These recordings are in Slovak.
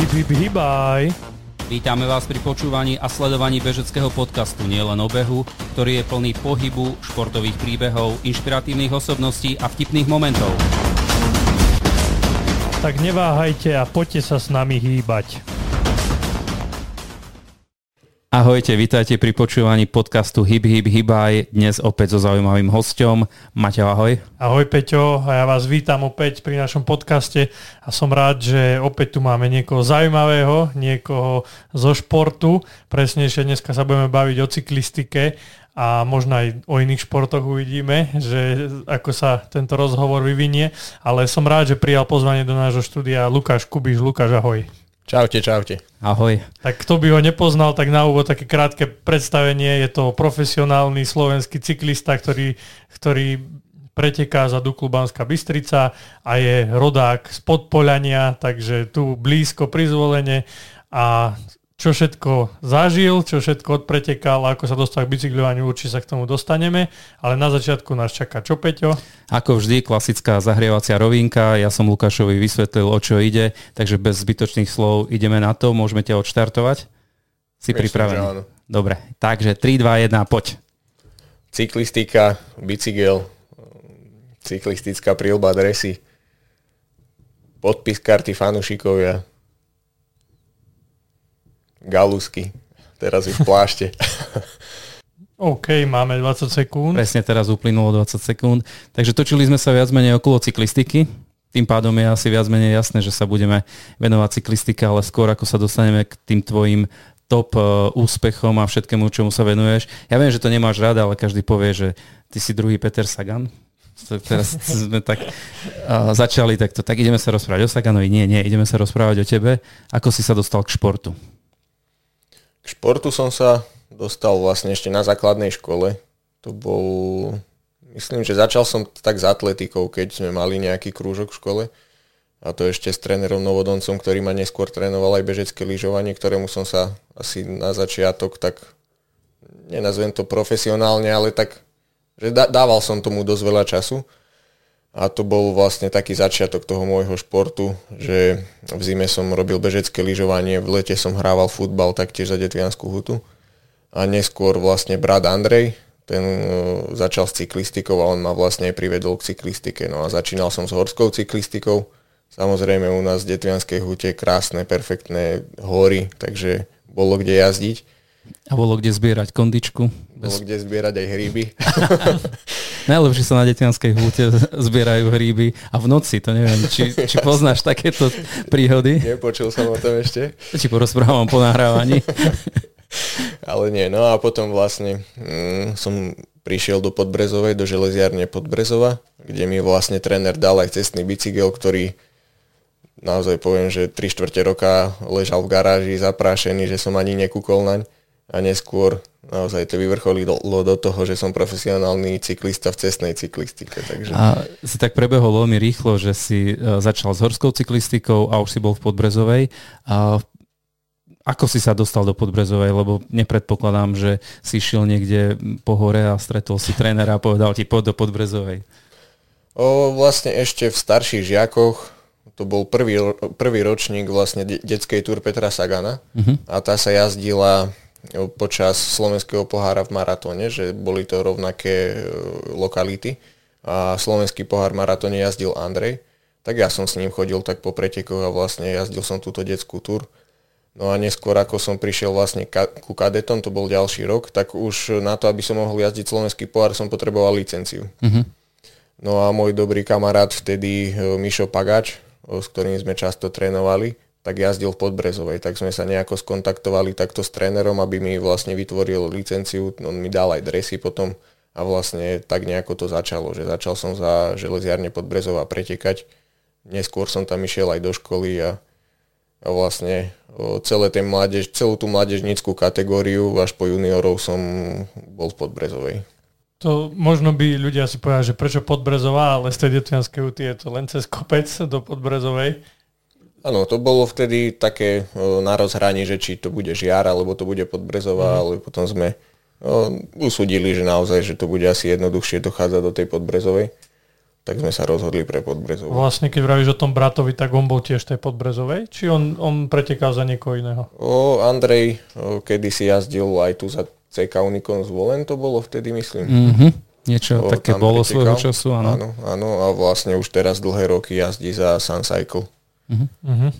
Hip, hip, hibaj. Vítame vás pri počúvaní a sledovaní bežeckého podcastu Nielen o behu, ktorý je plný pohybu, športových príbehov, inšpiratívnych osobností a vtipných momentov. Tak neváhajte a poďte sa s nami hýbať. Ahojte, vítajte pri počúvaní podcastu Hib Hib Hibaj, dnes opäť so zaujímavým hosťom. Maťo, ahoj. Ahoj Peťo, a ja vás vítam opäť pri našom podcaste a som rád, že opäť tu máme niekoho zaujímavého, niekoho zo športu. Presnejšie dneska sa budeme baviť o cyklistike a možno aj o iných športoch uvidíme, že ako sa tento rozhovor vyvinie, ale som rád, že prijal pozvanie do nášho štúdia Lukáš Kubiš. Lukáš, ahoj. Čaute, čaute. Ahoj. Tak kto by ho nepoznal, tak na úvod také krátke predstavenie. Je to profesionálny slovenský cyklista, ktorý, ktorý preteká za Duklu Banská Bystrica a je rodák z Podpolania, takže tu blízko pri zvolenie a čo všetko zažil, čo všetko odpretekal, ako sa dostal k bicykľovaniu, určite sa k tomu dostaneme, ale na začiatku nás čaká čo, Peťo? Ako vždy, klasická zahrievacia rovinka, ja som Lukášovi vysvetlil, o čo ide, takže bez zbytočných slov ideme na to, môžeme ťa odštartovať? Si Myslím, pripravený? Dobre, takže 3, 2, 1, poď. Cyklistika, bicykel, cyklistická prílba, dresy, podpis karty fanúšikovia, galusky. Teraz už plášte. OK, máme 20 sekúnd. Presne teraz uplynulo 20 sekúnd. Takže točili sme sa viac menej okolo cyklistiky. Tým pádom je asi viac menej jasné, že sa budeme venovať cyklistike, ale skôr ako sa dostaneme k tým tvojim top uh, úspechom a všetkému, čomu sa venuješ. Ja viem, že to nemáš rada, ale každý povie, že ty si druhý Peter Sagan. Teraz sme tak uh, začali takto. Tak ideme sa rozprávať o Saganovi. Nie, nie, ideme sa rozprávať o tebe. Ako si sa dostal k športu? K športu som sa dostal vlastne ešte na základnej škole. To bol, myslím, že začal som tak s atletikou, keď sme mali nejaký krúžok v škole. A to ešte s trénerom Novodoncom, ktorý ma neskôr trénoval aj bežecké lyžovanie, ktorému som sa asi na začiatok tak, nenazvem to profesionálne, ale tak, že dával som tomu dosť veľa času. A to bol vlastne taký začiatok toho môjho športu, že v zime som robil bežecké lyžovanie, v lete som hrával futbal taktiež za Detvianskú hutu. A neskôr vlastne brat Andrej, ten uh, začal s cyklistikou a on ma vlastne privedol k cyklistike. No a začínal som s horskou cyklistikou. Samozrejme u nás v Detvianskej hute krásne, perfektné hory, takže bolo kde jazdiť. A bolo kde zbierať kondičku. Bolo Bez... kde zbierať aj hríby. Najlepšie sa na Detianskej húte zbierajú hríby a v noci, to neviem, či, či poznáš takéto príhody. Nepočul som o tom ešte. Či porozprávam po nahrávaní. Ale nie, no a potom vlastne mm, som prišiel do Podbrezovej, do železiarne Podbrezova, kde mi vlastne tréner dal aj cestný bicykel, ktorý naozaj poviem, že 3 štvrte roka ležal v garáži zaprášený, že som ani nekúkol naň a neskôr naozaj to vyvrcholilo do toho, že som profesionálny cyklista v cestnej cyklistike. Takže... A si tak prebehol veľmi rýchlo, že si e, začal s horskou cyklistikou a už si bol v Podbrezovej. A ako si sa dostal do Podbrezovej? Lebo nepredpokladám, že si šiel niekde po hore a stretol si trénera a povedal ti poď do Podbrezovej. O, vlastne ešte v starších žiakoch to bol prvý, prvý ročník vlastne detskej túr Petra Sagana uh-huh. a tá sa jazdila počas slovenského pohára v maratóne, že boli to rovnaké e, lokality a slovenský pohár v maratóne jazdil Andrej, tak ja som s ním chodil tak po pretekoch a vlastne jazdil som túto detskú tur. No a neskôr, ako som prišiel vlastne ku kadetom, to bol ďalší rok, tak už na to, aby som mohol jazdiť slovenský pohár, som potreboval licenciu. Uh-huh. No a môj dobrý kamarát vtedy, e, Mišo Pagač, s ktorým sme často trénovali, tak jazdil v Podbrezovej, tak sme sa nejako skontaktovali takto s trénerom, aby mi vlastne vytvoril licenciu, on mi dal aj dresy potom a vlastne tak nejako to začalo, že začal som za železiarne Podbrezova pretekať, neskôr som tam išiel aj do školy a, a vlastne celé ten mládež, celú tú mládežnickú kategóriu až po juniorov som bol v Podbrezovej. To možno by ľudia si povedali, že prečo Podbrezová, ale z tej Detvianskej je to len cez kopec do Podbrezovej. Áno, to bolo vtedy také o, na rozhraní, že či to bude žiar, alebo to bude podbrezová, mm. ale potom sme o, usúdili, že naozaj, že to bude asi jednoduchšie dochádzať do tej podbrezovej. tak sme sa rozhodli pre Podbrezovú. Vlastne keď vravíš o tom bratovi, tak on bol tiež tej Podbrezovej? Či on, on pretekal za niekoho iného? O, Andrej o, kedysi jazdil aj tu za CK Unicon zvolen, to bolo vtedy, myslím. Mm-hmm. Niečo o, také bolo pretekal. svojho času, áno. Áno, áno, a vlastne už teraz dlhé roky jazdí za Sun Cycle. Mm-hmm.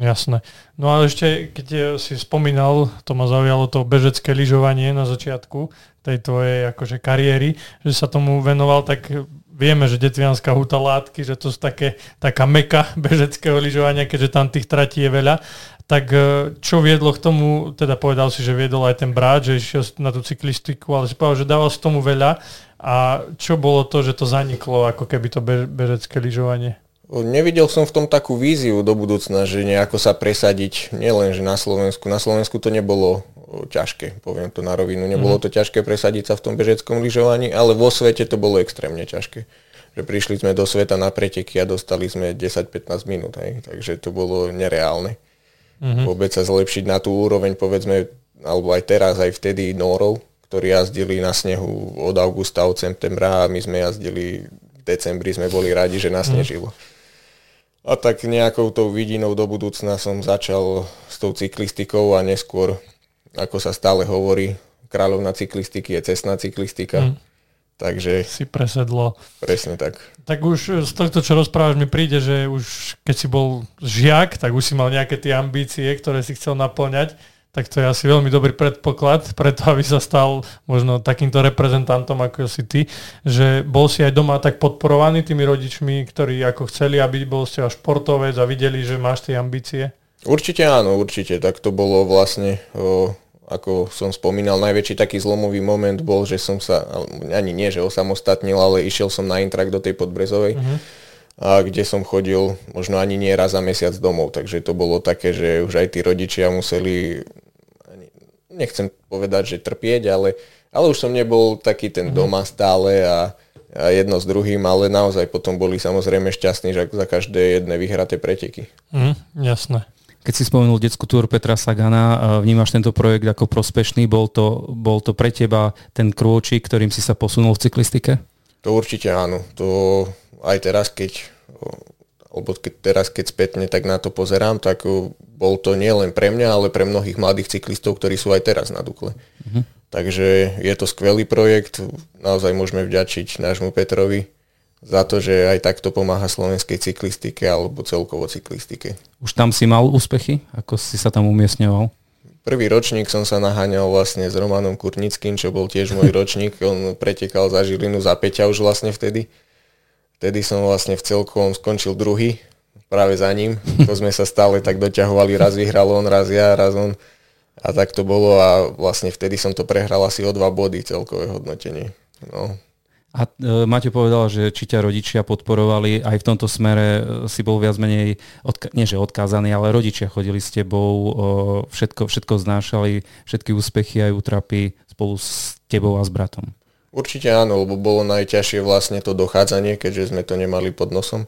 Jasné. No a ešte, keď si spomínal, to ma zaujalo to bežecké lyžovanie na začiatku tej tvojej akože kariéry, že sa tomu venoval, tak vieme, že Detvianská huta látky, že to sú také, taká meka bežeckého lyžovania, keďže tam tých tratí je veľa. Tak e, čo viedlo k tomu, teda povedal si, že viedol aj ten brat, že išiel na tú cyklistiku, ale si povedal, že dával si tomu veľa. A čo bolo to, že to zaniklo, ako keby to bežecké lyžovanie? Nevidel som v tom takú víziu do budúcna, že nejako sa presadiť, nielen že na Slovensku. Na Slovensku to nebolo ťažké, poviem to na rovinu. Nebolo mhm. to ťažké presadiť sa v tom bežeckom lyžovaní, ale vo svete to bolo extrémne ťažké. Že prišli sme do sveta na preteky a dostali sme 10-15 minút, hej. takže to bolo nereálne. Mm-hmm. Vôbec sa zlepšiť na tú úroveň, povedzme, alebo aj teraz, aj vtedy Norov, ktorí jazdili na snehu od augusta, od septembra a my sme jazdili v decembri, sme boli radi, že nasnežilo. Mm. A tak nejakou tou vidinou do budúcna som začal s tou cyklistikou a neskôr, ako sa stále hovorí, kráľovná cyklistiky je cestná cyklistika. Mm. Takže... Si presedlo. Presne tak. Tak už z tohto, čo rozprávaš, mi príde, že už keď si bol žiak, tak už si mal nejaké tie ambície, ktoré si chcel naplňať tak to je asi veľmi dobrý predpoklad, preto aby sa stal možno takýmto reprezentantom ako si ty, že bol si aj doma tak podporovaný tými rodičmi, ktorí ako chceli, aby bol ste športovec a videli, že máš tie ambície? Určite áno, určite. Tak to bolo vlastne, o, ako som spomínal, najväčší taký zlomový moment bol, že som sa, ani nie, že osamostatnil, ale išiel som na intrak do tej Podbrezovej. Uh-huh a kde som chodil možno ani nie raz za mesiac domov, takže to bolo také, že už aj tí rodičia museli, nechcem povedať, že trpieť, ale, ale už som nebol taký ten mm-hmm. doma stále a, a jedno s druhým, ale naozaj potom boli samozrejme šťastní že za každé jedné vyhraté preteky. Mm, jasné. Keď si spomenul detskú túr Petra Sagana, vnímaš tento projekt ako prospešný? Bol to, bol to pre teba ten krôčik, ktorým si sa posunul v cyklistike? To určite áno. To aj teraz, keď alebo keď, teraz keď spätne tak na to pozerám, tak bol to nielen pre mňa, ale pre mnohých mladých cyklistov, ktorí sú aj teraz na Dukle. Mm-hmm. Takže je to skvelý projekt, naozaj môžeme vďačiť nášmu Petrovi za to, že aj takto pomáha slovenskej cyklistike alebo celkovo cyklistike. Už tam si mal úspechy? Ako si sa tam umiestňoval? Prvý ročník som sa naháňal vlastne s Romanom Kurnickým, čo bol tiež môj ročník. On pretekal za Žilinu za Peťa už vlastne vtedy. Vtedy som vlastne v celkovom skončil druhý, práve za ním. To sme sa stále tak doťahovali, raz vyhral on, raz ja, raz on. A tak to bolo a vlastne vtedy som to prehral asi o dva body celkové hodnotenie. No. A e, Maťo povedal, že či ťa rodičia podporovali, aj v tomto smere e, si bol viac menej, odka- nie že odkázaný, ale rodičia chodili s tebou, e, všetko, všetko znášali, všetky úspechy aj útrapy spolu s tebou a s bratom. Určite áno, lebo bolo najťažšie vlastne to dochádzanie, keďže sme to nemali pod nosom.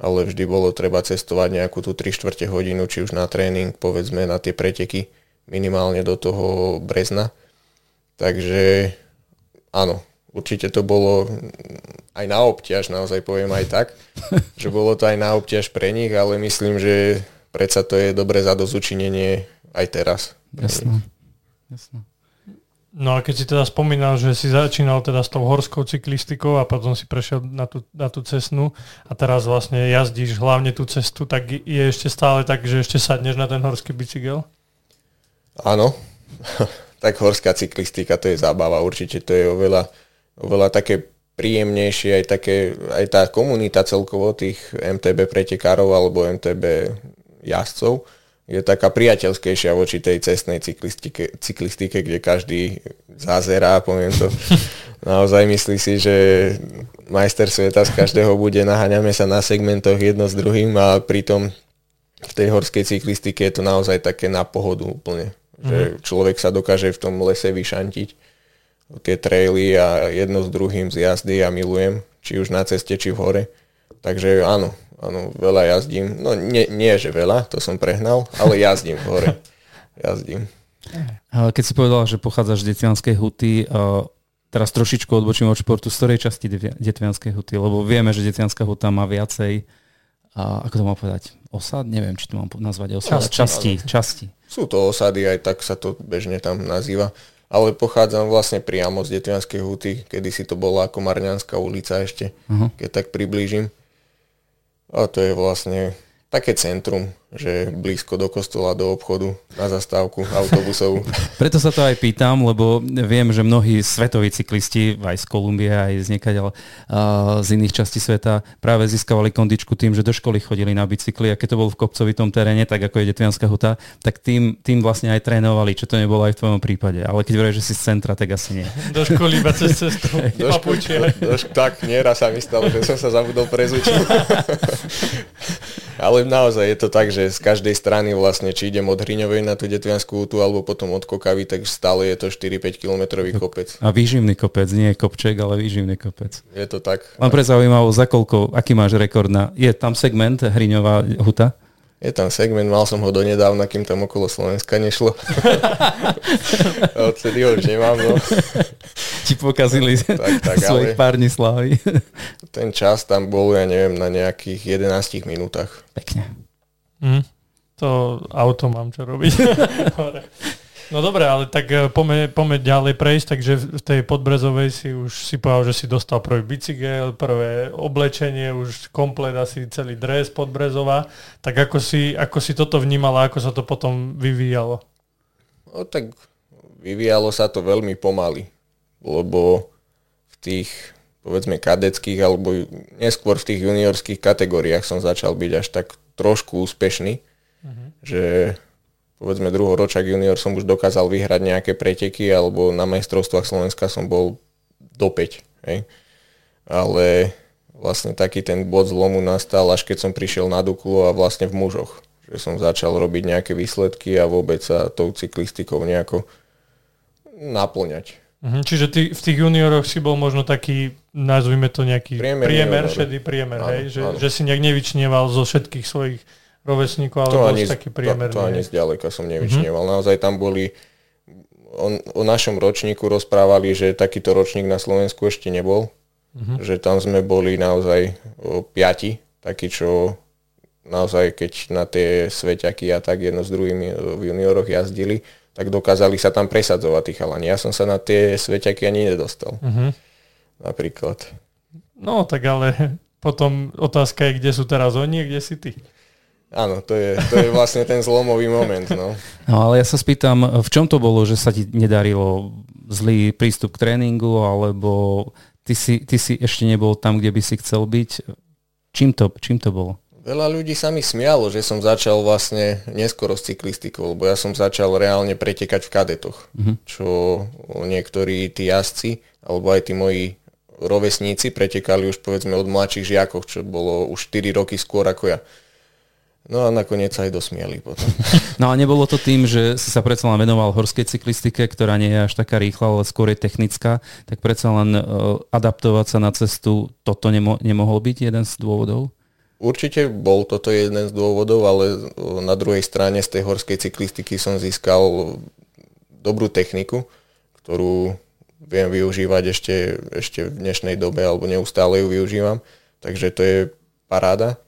Ale vždy bolo treba cestovať nejakú tú 3 čtvrte hodinu, či už na tréning, povedzme na tie preteky, minimálne do toho Brezna. Takže áno, určite to bolo aj na obťaž, naozaj poviem aj tak, že bolo to aj na obťaž pre nich, ale myslím, že predsa to je dobré zadozučinenie aj teraz. Jasné. Jasné. No a keď si teda spomínal, že si začínal teda s tou horskou cyklistikou a potom si prešiel na tú, na tú cestnú a teraz vlastne jazdíš hlavne tú cestu, tak je ešte stále tak, že ešte sadneš na ten horský bicykel? Áno, tak horská cyklistika to je zábava, určite to je oveľa, oveľa také príjemnejšie, aj, také, aj tá komunita celkovo tých MTB pretekárov alebo MTB jazdcov, je taká priateľskejšia voči tej cestnej cyklistike, cyklistike, kde každý zazerá, poviem to. Naozaj myslí si, že majster sveta z každého bude, naháňame sa na segmentoch jedno s druhým a pritom v tej horskej cyklistike je to naozaj také na pohodu úplne. Že mhm. človek sa dokáže v tom lese vyšantiť tie traily a jedno s druhým z jazdy a milujem, či už na ceste, či v hore. Takže áno, Áno, veľa jazdím. No nie, nie, že veľa, to som prehnal, ale jazdím hore. Jazdím. Keď si povedal, že pochádzaš z Decianskej huty, teraz trošičku odbočím od športu, z ktorej časti Detvianskej huty, lebo vieme, že Detvianská huta má viacej, a, ako to mám povedať, osad? Neviem, či to mám nazvať osad. Časti, časti. časti. Sú to osady, aj tak sa to bežne tam nazýva. Ale pochádzam vlastne priamo z Detvianskej huty, kedy si to bola ako Marňanská ulica ešte, uh-huh. keď tak priblížim. A to je vlastne také centrum, že blízko do kostola, do obchodu, na zastávku autobusov. Preto sa to aj pýtam, lebo viem, že mnohí svetoví cyklisti, aj z Kolumbie, aj z niekaď, z iných častí sveta, práve získavali kondičku tým, že do školy chodili na bicykli a keď to bol v kopcovitom teréne, tak ako je Detvianská huta, tak tým, tým vlastne aj trénovali, čo to nebolo aj v tvojom prípade. Ale keď hovoríš, že si z centra, tak asi nie. Do školy iba cez cestu. Do školy, do, do, tak, nieraz sa mi stalo, že som sa zabudol prezvučiť. Ale naozaj je to tak, že z každej strany vlastne, či idem od Hriňovej na tú Detvianskú útu alebo potom od Kokavy, tak stále je to 4-5 kilometrový kopec. A výživný kopec, nie kopček, ale výživný kopec. Je to tak. Mám pre zaujímavosť, za koľko, aký máš rekord na... Je tam segment Hriňová huta? Je tam segment, mal som ho donedávna, kým tam okolo Slovenska nešlo. Odtedy ho už nemám. No. Ti pokazili tak, tak, svojich pár dní slávy. ten čas tam bol, ja neviem, na nejakých 11 minútach. Pekne. Mm, to auto mám čo robiť. No dobre, ale tak e, poďme, poďme ďalej prejsť, takže v tej podbrezovej si už si povedal, že si dostal prvý bicykel, prvé oblečenie, už komplet asi celý dres podbrezová. Tak ako si, ako si toto vnímala, ako sa to potom vyvíjalo? No tak vyvíjalo sa to veľmi pomaly, lebo v tých povedzme kadeckých alebo neskôr v tých juniorských kategóriách som začal byť až tak trošku úspešný, uh-huh. že povedzme druhoročak junior som už dokázal vyhrať nejaké preteky alebo na majstrovstvách Slovenska som bol do 5. Hej. Ale vlastne taký ten bod zlomu nastal, až keď som prišiel na Duklu a vlastne v mužoch. Že som začal robiť nejaké výsledky a vôbec sa tou cyklistikou nejako naplňať. Mhm, čiže ty v tých junioroch si bol možno taký, nazvime to nejaký priemer, priemer šedý priemer, áno, hej? Že, že si nejak nevyčnieval zo všetkých svojich rovesníkov, ale to ani, taký priemerný. To, to ani zďaleka som nevyčneval. Mm-hmm. Naozaj tam boli, o, o našom ročníku rozprávali, že takýto ročník na Slovensku ešte nebol. Mm-hmm. Že tam sme boli naozaj o, piati, takí, čo naozaj keď na tie sveťaky a tak jedno s druhými v junioroch jazdili, tak dokázali sa tam presadzovať tí chalani. Ja som sa na tie sveťaky ani nedostal. Mm-hmm. Napríklad. No tak ale potom otázka je, kde sú teraz oni a kde si ty. Áno, to je, to je vlastne ten zlomový moment. No. no ale ja sa spýtam, v čom to bolo, že sa ti nedarilo zlý prístup k tréningu, alebo ty si, ty si ešte nebol tam, kde by si chcel byť? Čím to, čím to bolo? Veľa ľudí sa mi smialo, že som začal vlastne neskoro s cyklistikou, lebo ja som začal reálne pretekať v kadetoch, uh-huh. čo niektorí tí jazdci, alebo aj tí moji rovesníci pretekali už povedzme od mladších žiakov, čo bolo už 4 roky skôr ako ja. No a nakoniec sa aj dosmiali potom. No a nebolo to tým, že si sa predsa len venoval horskej cyklistike, ktorá nie je až taká rýchla, ale skôr je technická, tak predsa len uh, adaptovať sa na cestu, toto nemo- nemohol byť jeden z dôvodov? Určite bol toto jeden z dôvodov, ale e, na druhej strane z tej horskej cyklistiky som získal dobrú techniku, ktorú viem využívať ešte, ešte v dnešnej dobe, alebo neustále ju využívam. Takže to je paráda.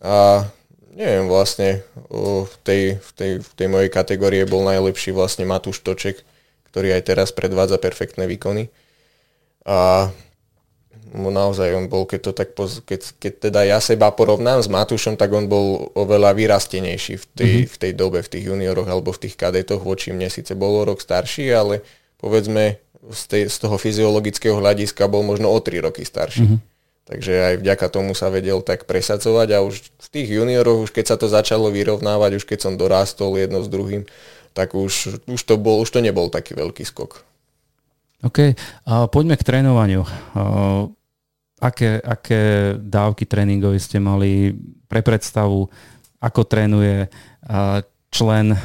A neviem, vlastne v tej, v, tej, v tej mojej kategórie bol najlepší vlastne Matúš Toček, ktorý aj teraz predvádza perfektné výkony. A naozaj on bol, keď to tak poz, keď, keď teda ja seba porovnám s Matúšom, tak on bol oveľa vyrastenejší v tej, mm-hmm. v tej dobe, v tých junioroch alebo v tých kadetoch voči mne. Síce bol rok starší, ale povedzme z, tej, z toho fyziologického hľadiska bol možno o 3 roky starší. Mm-hmm. Takže aj vďaka tomu sa vedel tak presadzovať a už v tých junioroch, už keď sa to začalo vyrovnávať, už keď som dorástol jedno s druhým, tak už, už, to, bol, už to nebol taký veľký skok. OK, a poďme k trénovaniu. Uh, aké, aké dávky tréningové ste mali pre predstavu, ako trénuje člen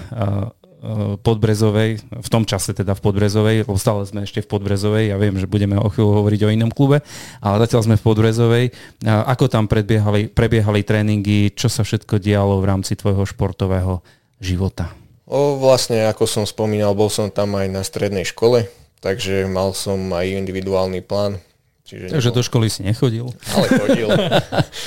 Podbrezovej, v tom čase teda v Podbrezovej, lebo stále sme ešte v Podbrezovej, ja viem, že budeme o chvíľu hovoriť o inom klube, ale zatiaľ sme v Podbrezovej. Ako tam prebiehali, prebiehali tréningy, čo sa všetko dialo v rámci tvojho športového života? O, vlastne, ako som spomínal, bol som tam aj na strednej škole, takže mal som aj individuálny plán. Čiže takže nebol... do školy si nechodil? Ale chodil.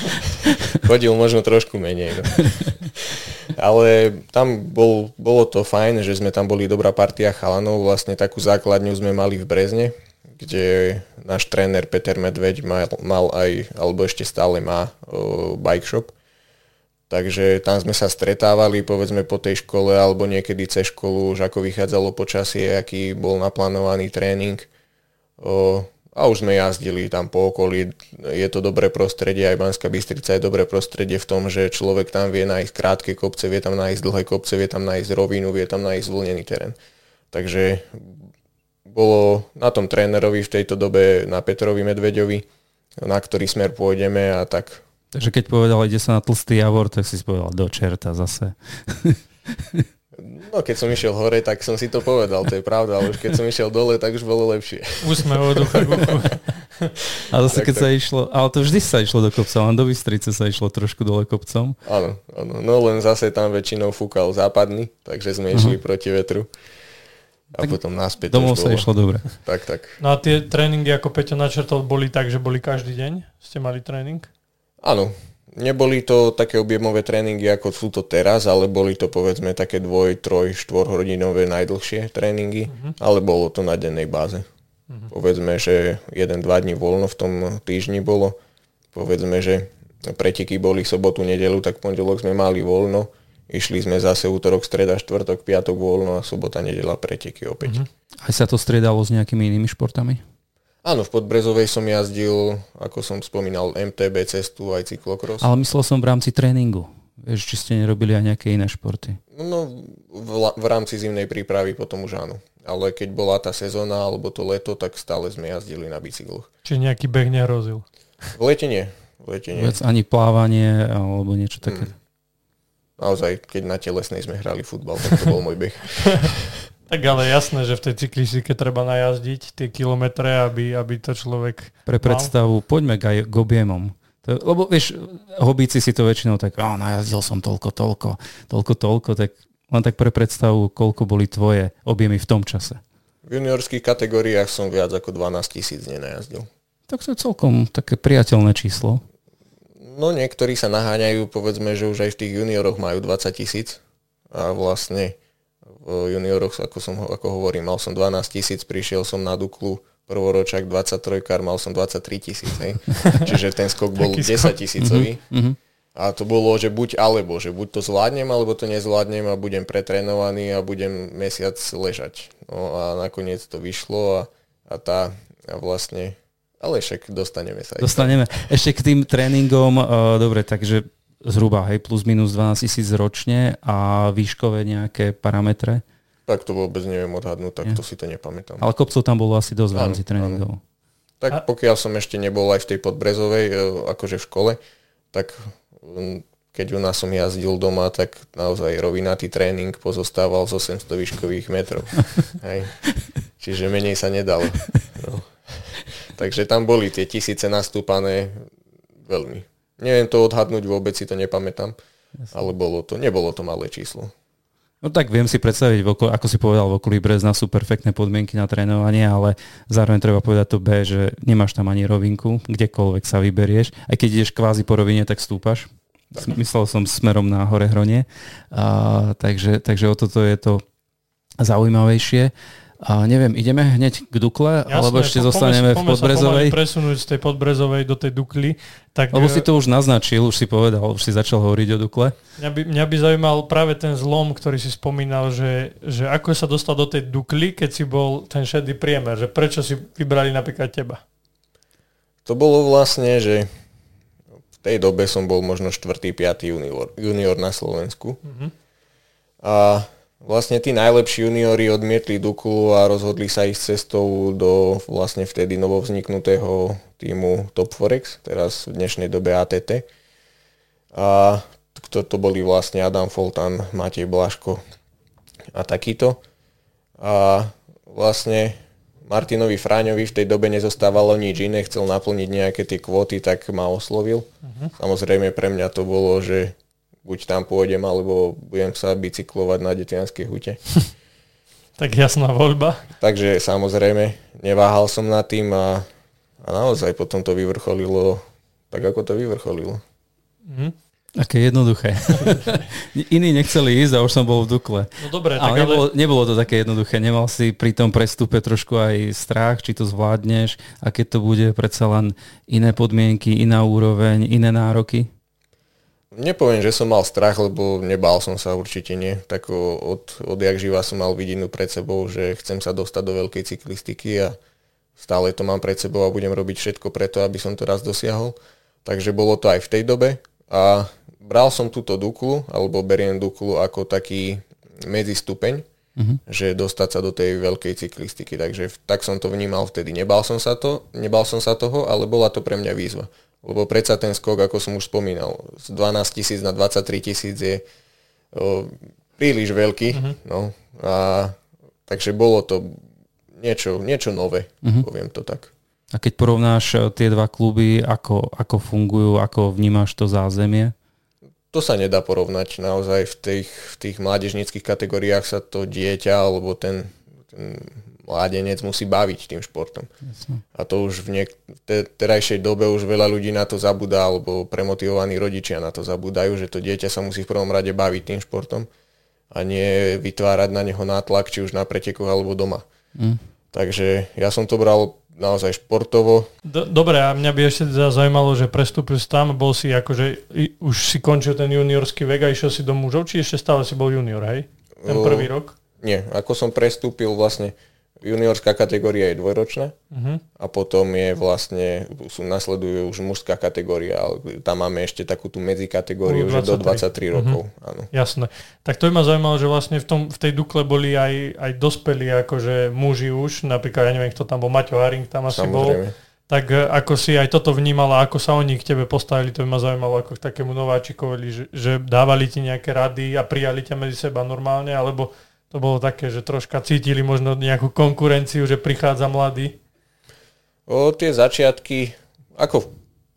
chodil možno trošku menej. No. Ale tam bol, bolo to fajn, že sme tam boli dobrá partia chalanov. Vlastne takú základňu sme mali v Brezne, kde náš tréner Peter Medveď mal, mal aj, alebo ešte stále má o, bike shop Takže tam sme sa stretávali, povedzme po tej škole alebo niekedy cez školu, už ako vychádzalo počasie, aký bol naplánovaný tréning. O, a už sme jazdili tam po okolí. Je to dobré prostredie, aj Banská Bystrica je dobré prostredie v tom, že človek tam vie nájsť krátke kopce, vie tam nájsť dlhé kopce, vie tam nájsť rovinu, vie tam nájsť zvlnený terén. Takže bolo na tom trénerovi v tejto dobe, na Petrovi Medveďovi, na ktorý smer pôjdeme a tak Takže keď povedal, ide sa na tlstý javor, tak si povedal, do čerta zase. No keď som išiel hore, tak som si to povedal, to je pravda, ale už keď som išiel dole, tak už bolo lepšie. Úsmev od ucha k uchu. A zase tak, keď tak. sa išlo, ale to vždy sa išlo do kopca, len do Bystrice sa išlo trošku dole kopcom. Áno, áno, no len zase tam väčšinou fúkal západný, takže sme uh-huh. išli proti vetru. A tak potom naspäť. Domov sa išlo dobre. Tak, tak. No a tie tréningy, ako Peťo načrtol, boli tak, že boli každý deň? Ste mali tréning? Áno, neboli to také objemové tréningy, ako sú to teraz, ale boli to povedzme také dvoj, troj, štvorhodinové najdlhšie tréningy, uh-huh. ale bolo to na dennej báze. Uh-huh. Povedzme, že jeden, dva dní voľno v tom týždni bolo. Povedzme, že preteky boli sobotu, nedelu, tak pondelok sme mali voľno. Išli sme zase útorok, streda, štvrtok, piatok voľno a sobota, nedela preteky opäť. Uh-huh. Aj sa to striedalo s nejakými inými športami? Áno, v Podbrezovej som jazdil, ako som spomínal, MTB cestu aj cyklokros. Ale myslel som v rámci tréningu. Vieš, či ste nerobili aj nejaké iné športy? No, v, v rámci zimnej prípravy potom už áno. Ale keď bola tá sezóna alebo to leto, tak stále sme jazdili na bicykloch. Či nejaký beh nehrozil? V lete nie. V lete nie. Vec ani plávanie alebo niečo také. Hmm. Naozaj, keď na telesnej sme hrali futbal, tak to bol môj beh. Tak ale jasné, že v tej cyklistike treba najazdiť tie kilometre, aby, aby to človek Pre predstavu, mal. poďme k, k objemom. To, lebo vieš, hobíci si to väčšinou tak, oh, najazdil som toľko, toľko, toľko, toľko, tak len tak pre predstavu, koľko boli tvoje objemy v tom čase. V juniorských kategóriách som viac ako 12 tisíc nenajazdil. Tak to je celkom také priateľné číslo. No niektorí sa naháňajú, povedzme, že už aj v tých junioroch majú 20 tisíc a vlastne junioroch, ako, som, ako hovorím, mal som 12 tisíc, prišiel som na Duklu, prvoročák 23 kar, mal som 23 tisíc. Čiže ten skok bol 10 tisícový. Mm-hmm. A to bolo, že buď alebo, že buď to zvládnem, alebo to nezvládnem a budem pretrenovaný a budem mesiac ležať. No a nakoniec to vyšlo a, a tá a vlastne ale však dostaneme sa. Dostaneme. Ešte k tým tréningom, uh, dobre, takže zhruba, hej, plus minus 12 tisíc ročne a výškové nejaké parametre? Tak to vôbec neviem odhadnúť, tak ja. to si to nepamätám. Ale kopcov tam bolo asi dosť v rámci tréningov. Tak a... pokiaľ som ešte nebol aj v tej podbrezovej, e, akože v škole, tak keď u nás som jazdil doma, tak naozaj rovinatý tréning pozostával z 800 výškových metrov. Hej. Čiže menej sa nedalo. No. Takže tam boli tie tisíce nastúpané veľmi. Neviem to odhadnúť, vôbec si to nepamätám, Jasne. ale bolo to, nebolo to malé číslo. No tak viem si predstaviť, ako si povedal, v okolí Brezna sú perfektné podmienky na trénovanie, ale zároveň treba povedať to B, že nemáš tam ani rovinku, kdekoľvek sa vyberieš. Aj keď ideš kvázi po rovine, tak stúpaš. Tak. Myslel som smerom na hore hronie. A, takže, takže o toto je to zaujímavejšie. A neviem, ideme hneď k Dukle, Jasné, alebo ešte zostaneme v Podbrezovej? Sa presunúť z tej Podbrezovej do tej Dukly. Tak, lebo si to už naznačil, už si povedal, už si začal hovoriť o Dukle. Mňa by, mňa by zaujímal práve ten zlom, ktorý si spomínal, že, že ako sa dostal do tej Dukly, keď si bol ten šedý priemer, že prečo si vybrali napríklad teba? To bolo vlastne, že v tej dobe som bol možno 4. 5. junior, junior na Slovensku. Mm-hmm. A Vlastne tí najlepší juniori odmietli Duklu a rozhodli sa ísť cestou do vlastne vtedy novovzniknutého týmu Top Forex, teraz v dnešnej dobe ATT. A to, to boli vlastne Adam Foltan, Matej Blaško a takýto. A vlastne Martinovi Fráňovi v tej dobe nezostávalo nič iné, chcel naplniť nejaké tie kvóty, tak ma oslovil. Uh-huh. Samozrejme pre mňa to bolo, že buď tam pôjdem, alebo budem sa bicyklovať na Detianskej hute. Tak jasná voľba. Takže samozrejme, neváhal som nad tým a, a naozaj potom to vyvrcholilo tak, ako to vyvrcholilo. Mm. Aké jednoduché. Iní nechceli ísť a už som bol v Dukle. No dobre, ale, tak nebolo, ale... nebolo to také jednoduché. Nemal si pri tom prestupe trošku aj strach, či to zvládneš, aké to bude predsa len iné podmienky, iná úroveň, iné nároky? Nepoviem, že som mal strach, lebo nebál som sa určite nie. Tak od, jak živa som mal vidinu pred sebou, že chcem sa dostať do veľkej cyklistiky a stále to mám pred sebou a budem robiť všetko preto, aby som to raz dosiahol. Takže bolo to aj v tej dobe a bral som túto Duklu, alebo beriem Duklu ako taký medzistupeň, uh-huh. že dostať sa do tej veľkej cyklistiky. Takže tak som to vnímal vtedy. Nebal som sa to, nebal som sa toho, ale bola to pre mňa výzva. Lebo predsa ten skok, ako som už spomínal, z 12 tisíc na 23 tisíc je o, príliš veľký. Uh-huh. No, a, takže bolo to niečo, niečo nové, uh-huh. poviem to tak. A keď porovnáš e, tie dva kluby, ako, ako fungujú, ako vnímaš to zázemie? To sa nedá porovnať. Naozaj v tých, v tých mládežnických kategóriách sa to dieťa alebo ten, ten mládenec musí baviť tým športom. Jasne. A to už v niek- te- terajšej dobe už veľa ľudí na to zabúda, alebo premotivovaní rodičia na to zabúdajú, že to dieťa sa musí v prvom rade baviť tým športom a nie vytvárať na neho nátlak, či už na pretekoch alebo doma. Mm. Takže ja som to bral naozaj športovo. Dobre, a mňa by ešte teda zaujímalo, že prestúpil si tam, bol si akože, už si končil ten juniorský vek a išiel si do mužov, či ešte stále si bol junior, hej? Ten prvý rok? Nie, ako som prestúpil vlastne juniorská kategória je dvojročná uh-huh. a potom je vlastne, sú, nasleduje už mužská kategória, ale tam máme ešte takú tú medzikategóriu, že do 23 uh-huh. rokov. Áno. Jasné. Tak to by ma zaujímalo, že vlastne v, tom, v tej Dukle boli aj, aj dospelí akože muži už, napríklad, ja neviem, kto tam bol, Maťo Haring tam asi Samozrejme. bol. Tak e, ako si aj toto vnímala, ako sa oni k tebe postavili, to by ma zaujímalo ako k takému nováčikovi, že, že dávali ti nejaké rady a prijali ťa medzi seba normálne, alebo to bolo také, že troška cítili možno nejakú konkurenciu, že prichádza mladý? O tie začiatky, ako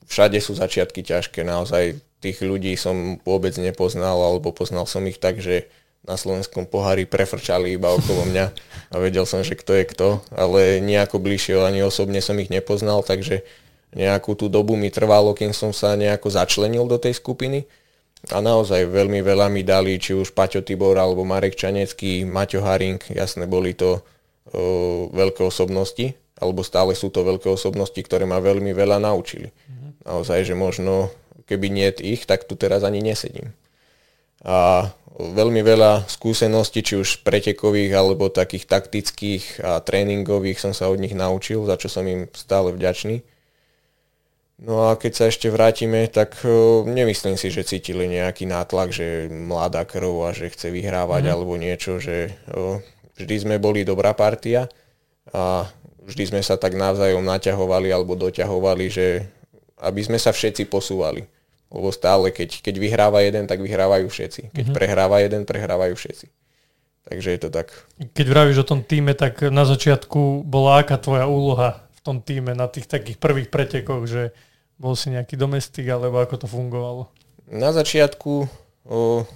všade sú začiatky ťažké, naozaj tých ľudí som vôbec nepoznal, alebo poznal som ich tak, že na slovenskom pohári prefrčali iba okolo mňa a vedel som, že kto je kto, ale nejako bližšie ani osobne som ich nepoznal, takže nejakú tú dobu mi trvalo, kým som sa nejako začlenil do tej skupiny a naozaj veľmi veľa mi dali, či už Paťo Tibor alebo Marek Čanecký, Maťo Haring, jasne boli to o, veľké osobnosti, alebo stále sú to veľké osobnosti, ktoré ma veľmi veľa naučili. Naozaj, že možno keby nie ich, tak tu teraz ani nesedím. A veľmi veľa skúseností, či už pretekových alebo takých taktických a tréningových som sa od nich naučil, za čo som im stále vďačný. No a keď sa ešte vrátime, tak uh, nemyslím si, že cítili nejaký nátlak, že mladá krv a že chce vyhrávať mm. alebo niečo, že uh, vždy sme boli dobrá partia a vždy sme sa tak navzájom naťahovali alebo doťahovali, že aby sme sa všetci posúvali. Lebo stále, keď, keď vyhráva jeden, tak vyhrávajú všetci. Keď mm-hmm. prehráva jeden, prehrávajú všetci. Takže je to tak. Keď vravíš o tom týme, tak na začiatku bola aká tvoja úloha v tom týme na tých takých prvých pretekoch, že bol si nejaký domestik, alebo ako to fungovalo? Na začiatku,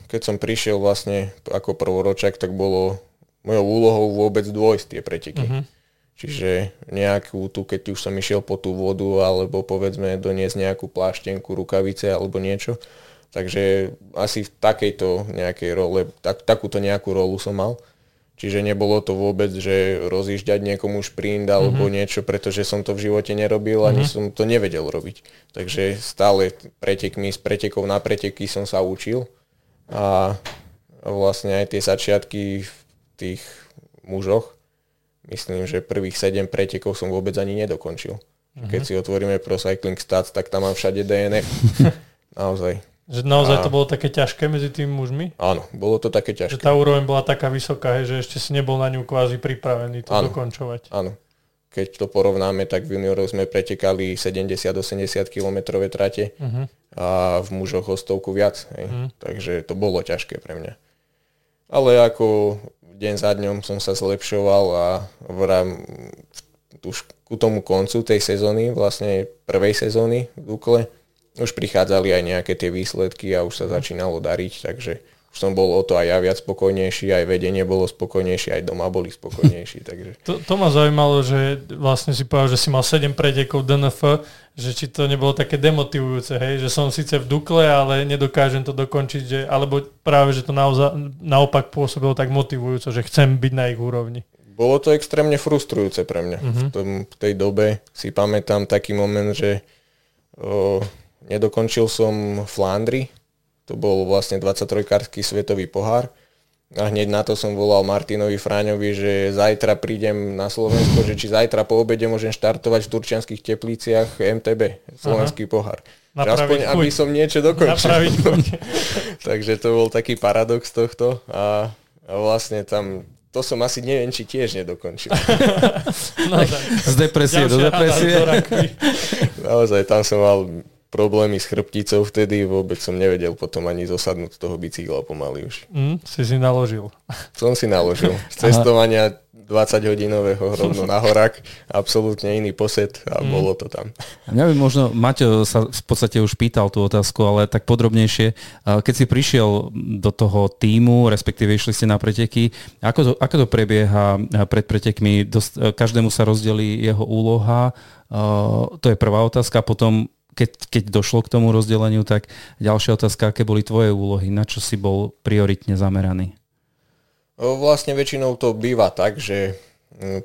keď som prišiel vlastne ako prvoročak, tak bolo mojou úlohou vôbec dôjsť tie preteky. Uh-huh. Čiže nejakú tu, keď už som išiel po tú vodu, alebo povedzme doniesť nejakú pláštenku, rukavice alebo niečo. Takže asi v takejto nejakej role, tak, takúto nejakú rolu som mal. Čiže nebolo to vôbec, že rozjížďať niekomu šprint alebo mm-hmm. niečo, pretože som to v živote nerobil, ani mm-hmm. som to nevedel robiť. Takže stále pretekmi, z pretekov na preteky som sa učil a vlastne aj tie začiatky v tých mužoch, myslím, že prvých 7 pretekov som vôbec ani nedokončil. Mm-hmm. Keď si otvoríme Pro Cycling Stats, tak tam mám všade DNF. Naozaj. Že naozaj a... to bolo také ťažké medzi tými mužmi? Áno, bolo to také ťažké. Že tá úroveň bola taká vysoká, že ešte si nebol na ňu kvázi pripravený to áno, dokončovať. Áno. Keď to porovnáme, tak v junioroch sme pretekali 70-80 km trate uh-huh. a v mužoch o stovku viac. Hej. Uh-huh. Takže to bolo ťažké pre mňa. Ale ako deň za dňom som sa zlepšoval a vrám, už ku tomu koncu tej sezóny, vlastne prvej sezóny v Dukle, už prichádzali aj nejaké tie výsledky a už sa začínalo dariť, takže už som bol o to aj ja viac spokojnejší, aj vedenie bolo spokojnejšie, aj doma boli spokojnejší. Takže... To, to ma zaujímalo, že vlastne si povedal, že si mal 7 pretekov DNF, že či to nebolo také demotivujúce, hej, že som síce v Dukle, ale nedokážem to dokončiť, že, alebo práve, že to naozaj, naopak pôsobilo tak motivujúco, že chcem byť na ich úrovni. Bolo to extrémne frustrujúce pre mňa. Uh-huh. V, tom, v tej dobe si pamätám taký moment, že o, nedokončil som Flandry, to bol vlastne 23-karský svetový pohár. A hneď na to som volal Martinovi Fráňovi, že zajtra prídem na Slovensko, že či zajtra po obede môžem štartovať v Turčianských tepliciach MTB, slovenský Aha. pohár. Napraviť aspoň, chuť. aby som niečo dokončil. Takže to bol taký paradox tohto a, a vlastne tam to som asi neviem, či tiež nedokončil. no, Z depresie do depresie. Naozaj, tam som mal problémy s chrbticou vtedy, vôbec som nevedel potom ani zosadnúť z toho bicykla pomaly už. Mm, si si naložil. Som si naložil. Z cestovania 20 hodinového rovno na horák, absolútne iný posed a mm. bolo to tam. Ja by možno, Maťo sa v podstate už pýtal tú otázku, ale tak podrobnejšie. Keď si prišiel do toho týmu, respektíve išli ste na preteky, ako to, ako to prebieha pred pretekmi? Dost, každému sa rozdelí jeho úloha, to je prvá otázka. Potom keď, keď došlo k tomu rozdeleniu, tak ďalšia otázka, aké boli tvoje úlohy, na čo si bol prioritne zameraný? Vlastne väčšinou to býva tak, že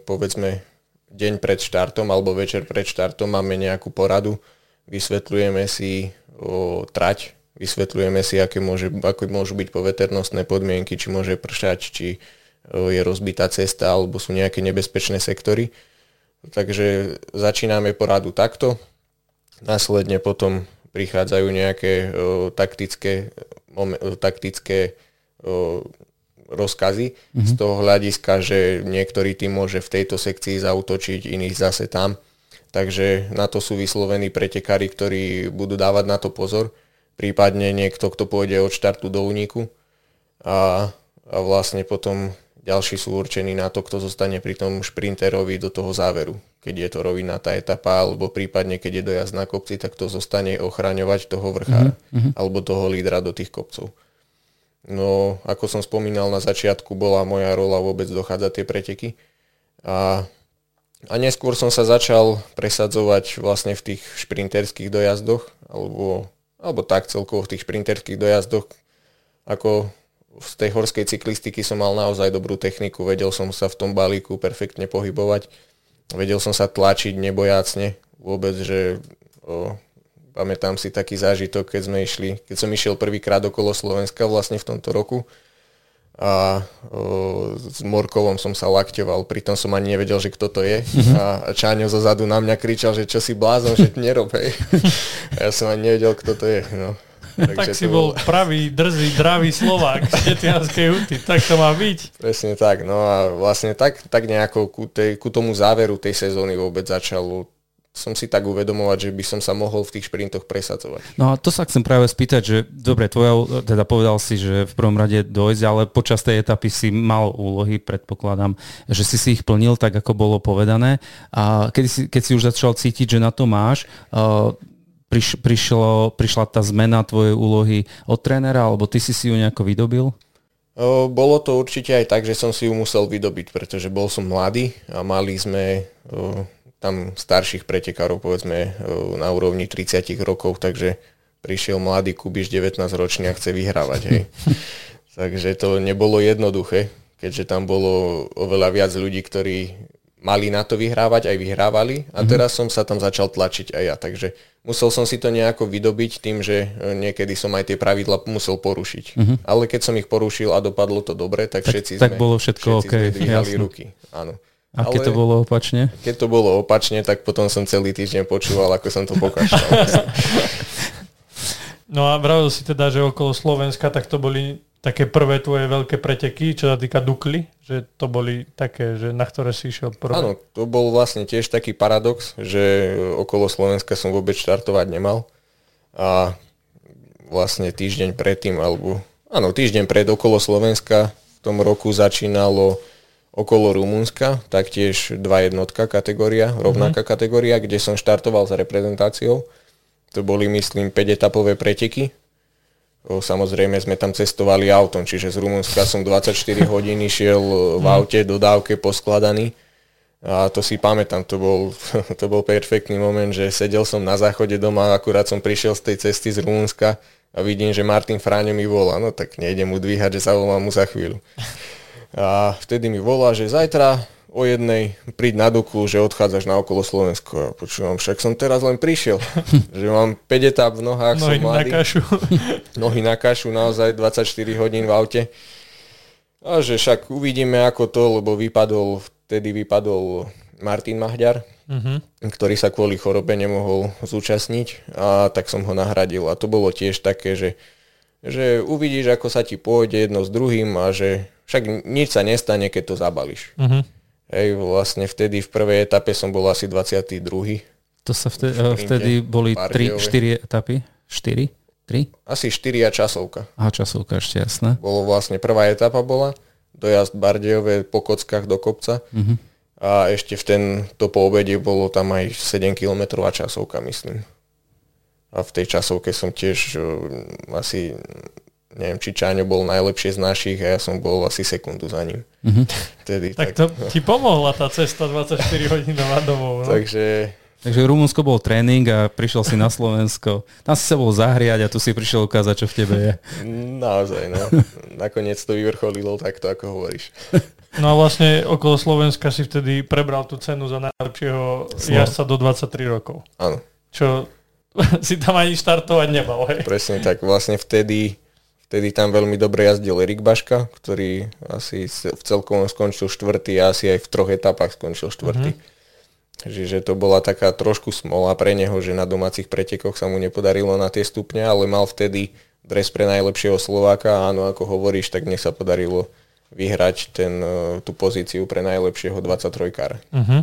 povedzme deň pred štartom alebo večer pred štartom máme nejakú poradu, vysvetľujeme si o, trať, vysvetľujeme si, aké, môže, aké môžu byť poveternostné podmienky, či môže pršať, či o, je rozbitá cesta alebo sú nejaké nebezpečné sektory. Takže začíname poradu takto, Následne potom prichádzajú nejaké o, taktické, o, taktické o, rozkazy mm-hmm. z toho hľadiska, že niektorý tým môže v tejto sekcii zautočiť, iných zase tam. Takže na to sú vyslovení pretekári, ktorí budú dávať na to pozor. Prípadne niekto, kto pôjde od štartu do úniku. A, a vlastne potom ďalší sú určení na to, kto zostane pri tom šprinterovi do toho záveru. Keď je to rovinatá etapa, alebo prípadne keď je dojazd na kopci, tak to zostane ochraňovať toho vrchára, mm-hmm. alebo toho lídra do tých kopcov. No, ako som spomínal na začiatku, bola moja rola vôbec dochádzať tie preteky. A, a neskôr som sa začal presadzovať vlastne v tých šprinterských dojazdoch, alebo, alebo tak celkovo v tých šprinterských dojazdoch, ako z tej horskej cyklistiky som mal naozaj dobrú techniku, vedel som sa v tom balíku perfektne pohybovať, vedel som sa tlačiť nebojácne, vôbec, že o, pamätám si taký zážitok, keď sme išli, keď som išiel prvýkrát okolo Slovenska vlastne v tomto roku a o, s Morkovom som sa lakťoval, pritom som ani nevedel, že kto to je a Čáňo zo zadu na mňa kričal, že čo si blázon, že nerob, hej. A ja som ani nevedel, kto to je, no. Tak si bol pravý, drzý, dravý Slovák z Tetianskej huty. Tak to má byť. Presne tak. No a vlastne tak, tak nejako ku, tej, ku tomu záveru tej sezóny vôbec začalo som si tak uvedomovať, že by som sa mohol v tých šprintoch presadzovať. No a to sa chcem práve spýtať, že dobre, tvoja, teda povedal si, že v prvom rade dojsť, ale počas tej etapy si mal úlohy, predpokladám, že si si ich plnil tak, ako bolo povedané. A keď si, keď si už začal cítiť, že na to máš, uh, priš, prišlo, prišla tá zmena tvojej úlohy od trénera, alebo ty si si ju nejako vydobil? Bolo to určite aj tak, že som si ju musel vydobiť, pretože bol som mladý a mali sme tam starších pretekárov, povedzme, na úrovni 30 rokov, takže prišiel mladý Kubiš 19 ročný a chce vyhrávať. Hej. takže to nebolo jednoduché, keďže tam bolo oveľa viac ľudí, ktorí mali na to vyhrávať, aj vyhrávali a mm-hmm. teraz som sa tam začal tlačiť aj ja, takže musel som si to nejako vydobiť tým, že e, niekedy som aj tie pravidla musel porušiť. Mm-hmm. Ale keď som ich porušil a dopadlo to dobre, tak, tak všetci tak sme, bolo všetko všetci okay, sme dvíhali ruky. Áno. A keď Ale to bolo opačne? Keď to bolo opačne, tak potom som celý týždeň počúval, ako som to pokašľal. no a vravil si teda, že okolo Slovenska, tak to boli také prvé tvoje veľké preteky, čo sa týka Dukly, že to boli také, že na ktoré si išiel prvé? Áno, to bol vlastne tiež taký paradox, že okolo Slovenska som vôbec štartovať nemal a vlastne týždeň predtým, alebo áno, týždeň pred okolo Slovenska v tom roku začínalo okolo Rumunska, taktiež dva jednotka kategória, rovnaká mm-hmm. kategória, kde som štartoval s reprezentáciou. To boli, myslím, 5 etapové preteky Samozrejme sme tam cestovali autom, čiže z Rumunska som 24 hodín išiel v mhm. aute do dávke poskladaný. A to si pamätám, to bol, to bol perfektný moment, že sedel som na záchode doma, akurát som prišiel z tej cesty z Rumunska a vidím, že Martin Fráňo mi volá. No tak nejdem mu dvíhať, že zavolám mu za chvíľu. A vtedy mi volá, že zajtra o jednej príď na Duklu, že odchádzaš na okolo Slovensko. Ja počúvam, však som teraz len prišiel, že mám 5 etáp v nohách, Nohy som mladý. na kašu. Nohy na kašu, naozaj 24 hodín v aute. A že však uvidíme ako to, lebo vypadol, vtedy vypadol Martin Mahďar, uh-huh. ktorý sa kvôli chorobe nemohol zúčastniť a tak som ho nahradil. A to bolo tiež také, že, že uvidíš, ako sa ti pôjde jedno s druhým a že však nič sa nestane, keď to zabališ. Uh-huh. Hej, vlastne vtedy v prvej etape som bol asi 22. To sa vtedy, vtedy boli 3, 4 etapy? 4? 3? Asi 4 a časovka. Aha, časovka ešte jasné. Bolo vlastne prvá etapa bola, dojazd Bardejové po kockách do kopca uh-huh. a ešte v ten, to po obede bolo tam aj 7 km a časovka, myslím. A v tej časovke som tiež uh, asi neviem, či Čáňo bol najlepšie z našich a ja som bol asi sekundu za ním. Mm-hmm. Tedy, tak, tak to ti pomohla tá cesta 24 hodinová domov. No? Takže Takže Rumunsko bol tréning a prišiel si na Slovensko. Tam si sa bol zahriať a tu si prišiel ukázať, čo v tebe je. Naozaj, no. Nakoniec to vyvrcholilo takto, ako hovoríš. No a vlastne okolo Slovenska si vtedy prebral tú cenu za najlepšieho jazdca do 23 rokov. Áno. Čo si tam ani štartovať nemal, hej? Presne tak. Vlastne vtedy Vtedy tam veľmi dobre jazdil Erik Baška, ktorý asi v celkovom skončil štvrtý a asi aj v troch etapách skončil štvrtý. Mm-hmm. Čiže to bola taká trošku smola pre neho, že na domácich pretekoch sa mu nepodarilo na tie stupne, ale mal vtedy dres pre najlepšieho Slováka a áno, ako hovoríš, tak nech sa podarilo vyhrať ten, e, tú pozíciu pre najlepšieho 23 kár. Mm-hmm.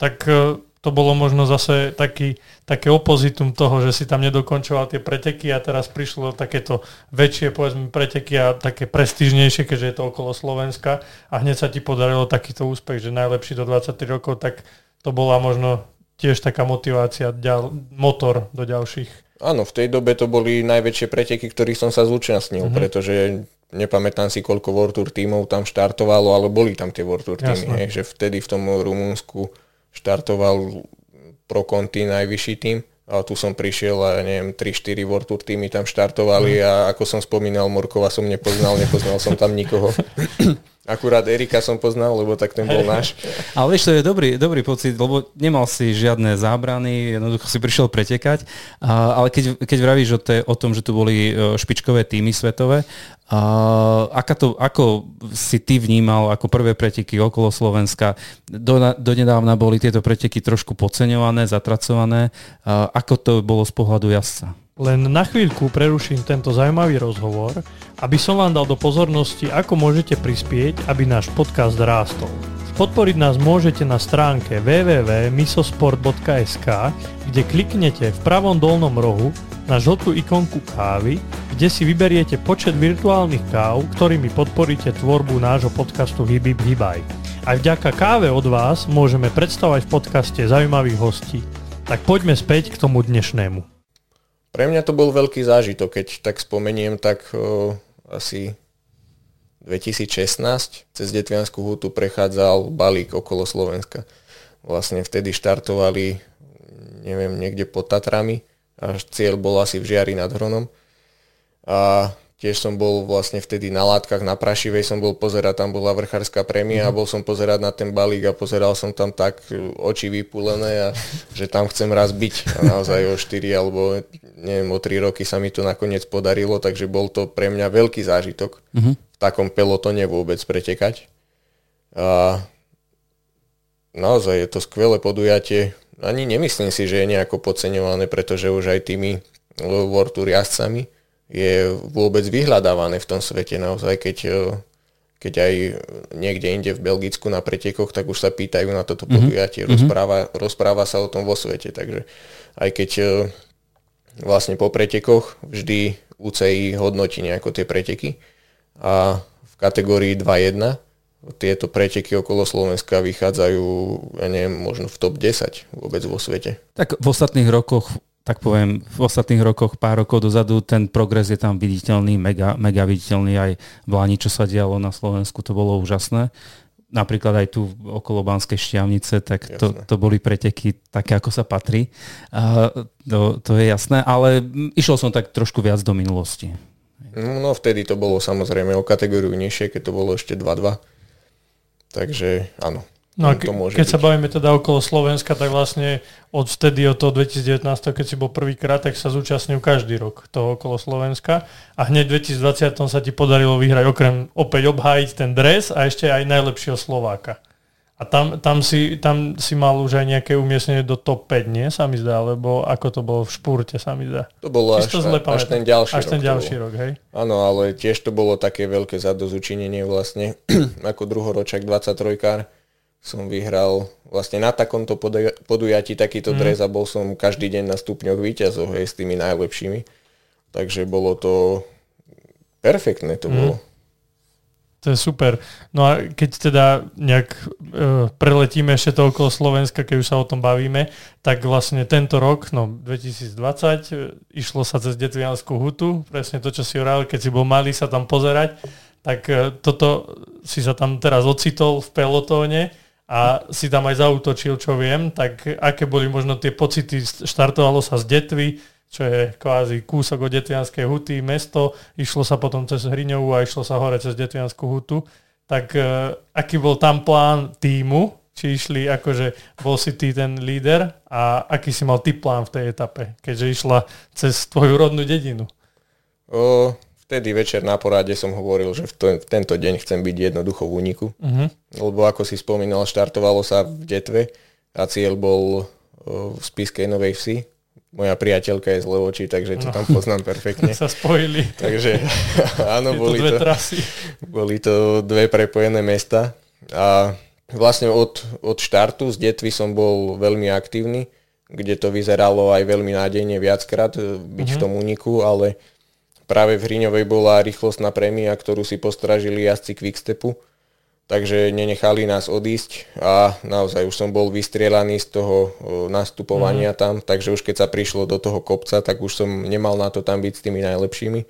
Tak e, to bolo možno zase taký, také opozitum toho, že si tam nedokončoval tie preteky a teraz prišlo takéto väčšie povedzme preteky a také prestížnejšie, keďže je to okolo Slovenska a hneď sa ti podarilo takýto úspech, že najlepší do 23 rokov, tak to bola možno tiež taká motivácia, ďal, motor do ďalších. Áno, v tej dobe to boli najväčšie preteky, ktorých som sa zúčastnil, mm-hmm. pretože nepamätám si, koľko World Tour tímov tam štartovalo, ale boli tam tie World Tour tímy, že vtedy v tom Rumunsku štartoval pro Conti najvyšší tým a tu som prišiel a neviem, 3-4 World Tour týmy tam štartovali a ako som spomínal, Morkova som nepoznal, nepoznal som tam nikoho. Akurát Erika som poznal, lebo tak ten bol náš. Ale vieš, to je dobrý, dobrý pocit, lebo nemal si žiadne zábrany, jednoducho si prišiel pretekať, a, ale keď, keď vravíš o, te, o tom, že tu boli e, špičkové týmy svetové, a, aká to, ako si ty vnímal ako prvé preteky okolo Slovenska? Do, donedávna boli tieto preteky trošku podceňované, zatracované. A, ako to bolo z pohľadu jazdca? Len na chvíľku preruším tento zaujímavý rozhovor, aby som vám dal do pozornosti, ako môžete prispieť, aby náš podcast rástol. Podporiť nás môžete na stránke www.misosport.sk, kde kliknete v pravom dolnom rohu na žltú ikonku kávy, kde si vyberiete počet virtuálnych káv, ktorými podporíte tvorbu nášho podcastu Hibib Hibaj. Aj vďaka káve od vás môžeme predstavať v podcaste zaujímavých hostí. Tak poďme späť k tomu dnešnému. Pre mňa to bol veľký zážitok, keď tak spomeniem, tak o, asi 2016 cez Detvianskú hutu prechádzal balík okolo Slovenska. Vlastne vtedy štartovali, neviem, niekde pod Tatrami a cieľ bol asi v Žiari nad Hronom. A Tiež som bol vlastne vtedy na látkach na Prašivej, som bol pozerať, tam bola vrchárska prémia mm. a bol som pozerať na ten balík a pozeral som tam tak oči vypulené a že tam chcem raz byť. A naozaj o 4 alebo neviem, o 3 roky sa mi to nakoniec podarilo, takže bol to pre mňa veľký zážitok mm-hmm. v takom pelotone vôbec pretekať. A naozaj je to skvelé podujatie. Ani nemyslím si, že je nejako podceňované, pretože už aj tými World Tour jazdcami je vôbec vyhľadávané v tom svete naozaj, keď, e, keď aj niekde inde v Belgicku na pretekoch, tak už sa pýtajú na toto mhm. podujatie, mm-hmm. rozpráva, rozpráva sa o tom vo svete, takže aj keď e, vlastne po pretekoch vždy UCI hodnotí nejako tie preteky a v kategórii 2.1 tieto preteky okolo Slovenska vychádzajú, ja neviem, možno v top 10 vôbec vo svete. Tak v ostatných rokoch tak poviem, v ostatných rokoch, pár rokov dozadu, ten progres je tam viditeľný, mega, mega viditeľný aj v Lani, čo sa dialo na Slovensku, to bolo úžasné. Napríklad aj tu okolo Banskej šťavnice, tak to, to boli preteky také, ako sa patrí. A to, to je jasné, ale išiel som tak trošku viac do minulosti. No vtedy to bolo samozrejme o kategóriu nižšie, keď to bolo ešte 2-2. Takže áno, No a ke, keď byť. sa bavíme teda okolo Slovenska, tak vlastne od vtedy, od toho 2019, keď si bol prvýkrát, tak sa zúčastnil každý rok toho okolo Slovenska a hneď v 2020 sa ti podarilo vyhrať okrem opäť obhájiť ten dres a ešte aj najlepšieho Slováka. A tam, tam, si, tam si mal už aj nejaké umiestnenie do top 5, nie? Sa mi zdá, lebo ako to bolo v špúrte, sa mi zdá. To bolo až, to zle až ten ďalší až rok. ten ďalší rok, hej? Áno, ale tiež to bolo také veľké zadozučinenie vlastne, ako druhoročak 23 kár som vyhral vlastne na takomto podujatí takýto mm. dres a bol som každý deň na stupňoch výťazov hej, s tými najlepšími. Takže bolo to perfektné to mm. bolo. To je super. No a keď teda nejak e, preletíme ešte to okolo Slovenska, keď už sa o tom bavíme, tak vlastne tento rok, no 2020, e, išlo sa cez Detvianskú hutu, presne to, čo si hovoril, keď si bol malý sa tam pozerať, tak e, toto si sa tam teraz ocitol v pelotóne a si tam aj zautočil, čo viem, tak aké boli možno tie pocity, štartovalo sa z Detvy, čo je kvázi kúsok od Detvianskej huty, mesto, išlo sa potom cez Hriňovú a išlo sa hore cez Detvianskú hutu, tak uh, aký bol tam plán týmu, či išli akože bol si ty ten líder? A aký si mal ty plán v tej etape, keďže išla cez tvoju rodnú dedinu? O, vtedy večer na porade som hovoril, že v, to, v tento deň chcem byť jednoducho v úniku. Uh-huh. Lebo ako si spomínal, štartovalo sa v Detve a cieľ bol v Spiskej Novej Vsi. Moja priateľka je z Levoči, takže to no. tam poznám perfektne. sa spojili. Takže áno, boli to, dve to, trasy. boli to dve prepojené mesta. A vlastne od, od štartu z Detvy som bol veľmi aktívny, kde to vyzeralo aj veľmi nádejne viackrát byť uh-huh. v mhm. tom úniku, ale práve v Hriňovej bola rýchlostná prémia, ktorú si postražili jazdci Quickstepu, takže nenechali nás odísť a naozaj už som bol vystrielaný z toho nastupovania mm. tam, takže už keď sa prišlo do toho kopca, tak už som nemal na to tam byť s tými najlepšími,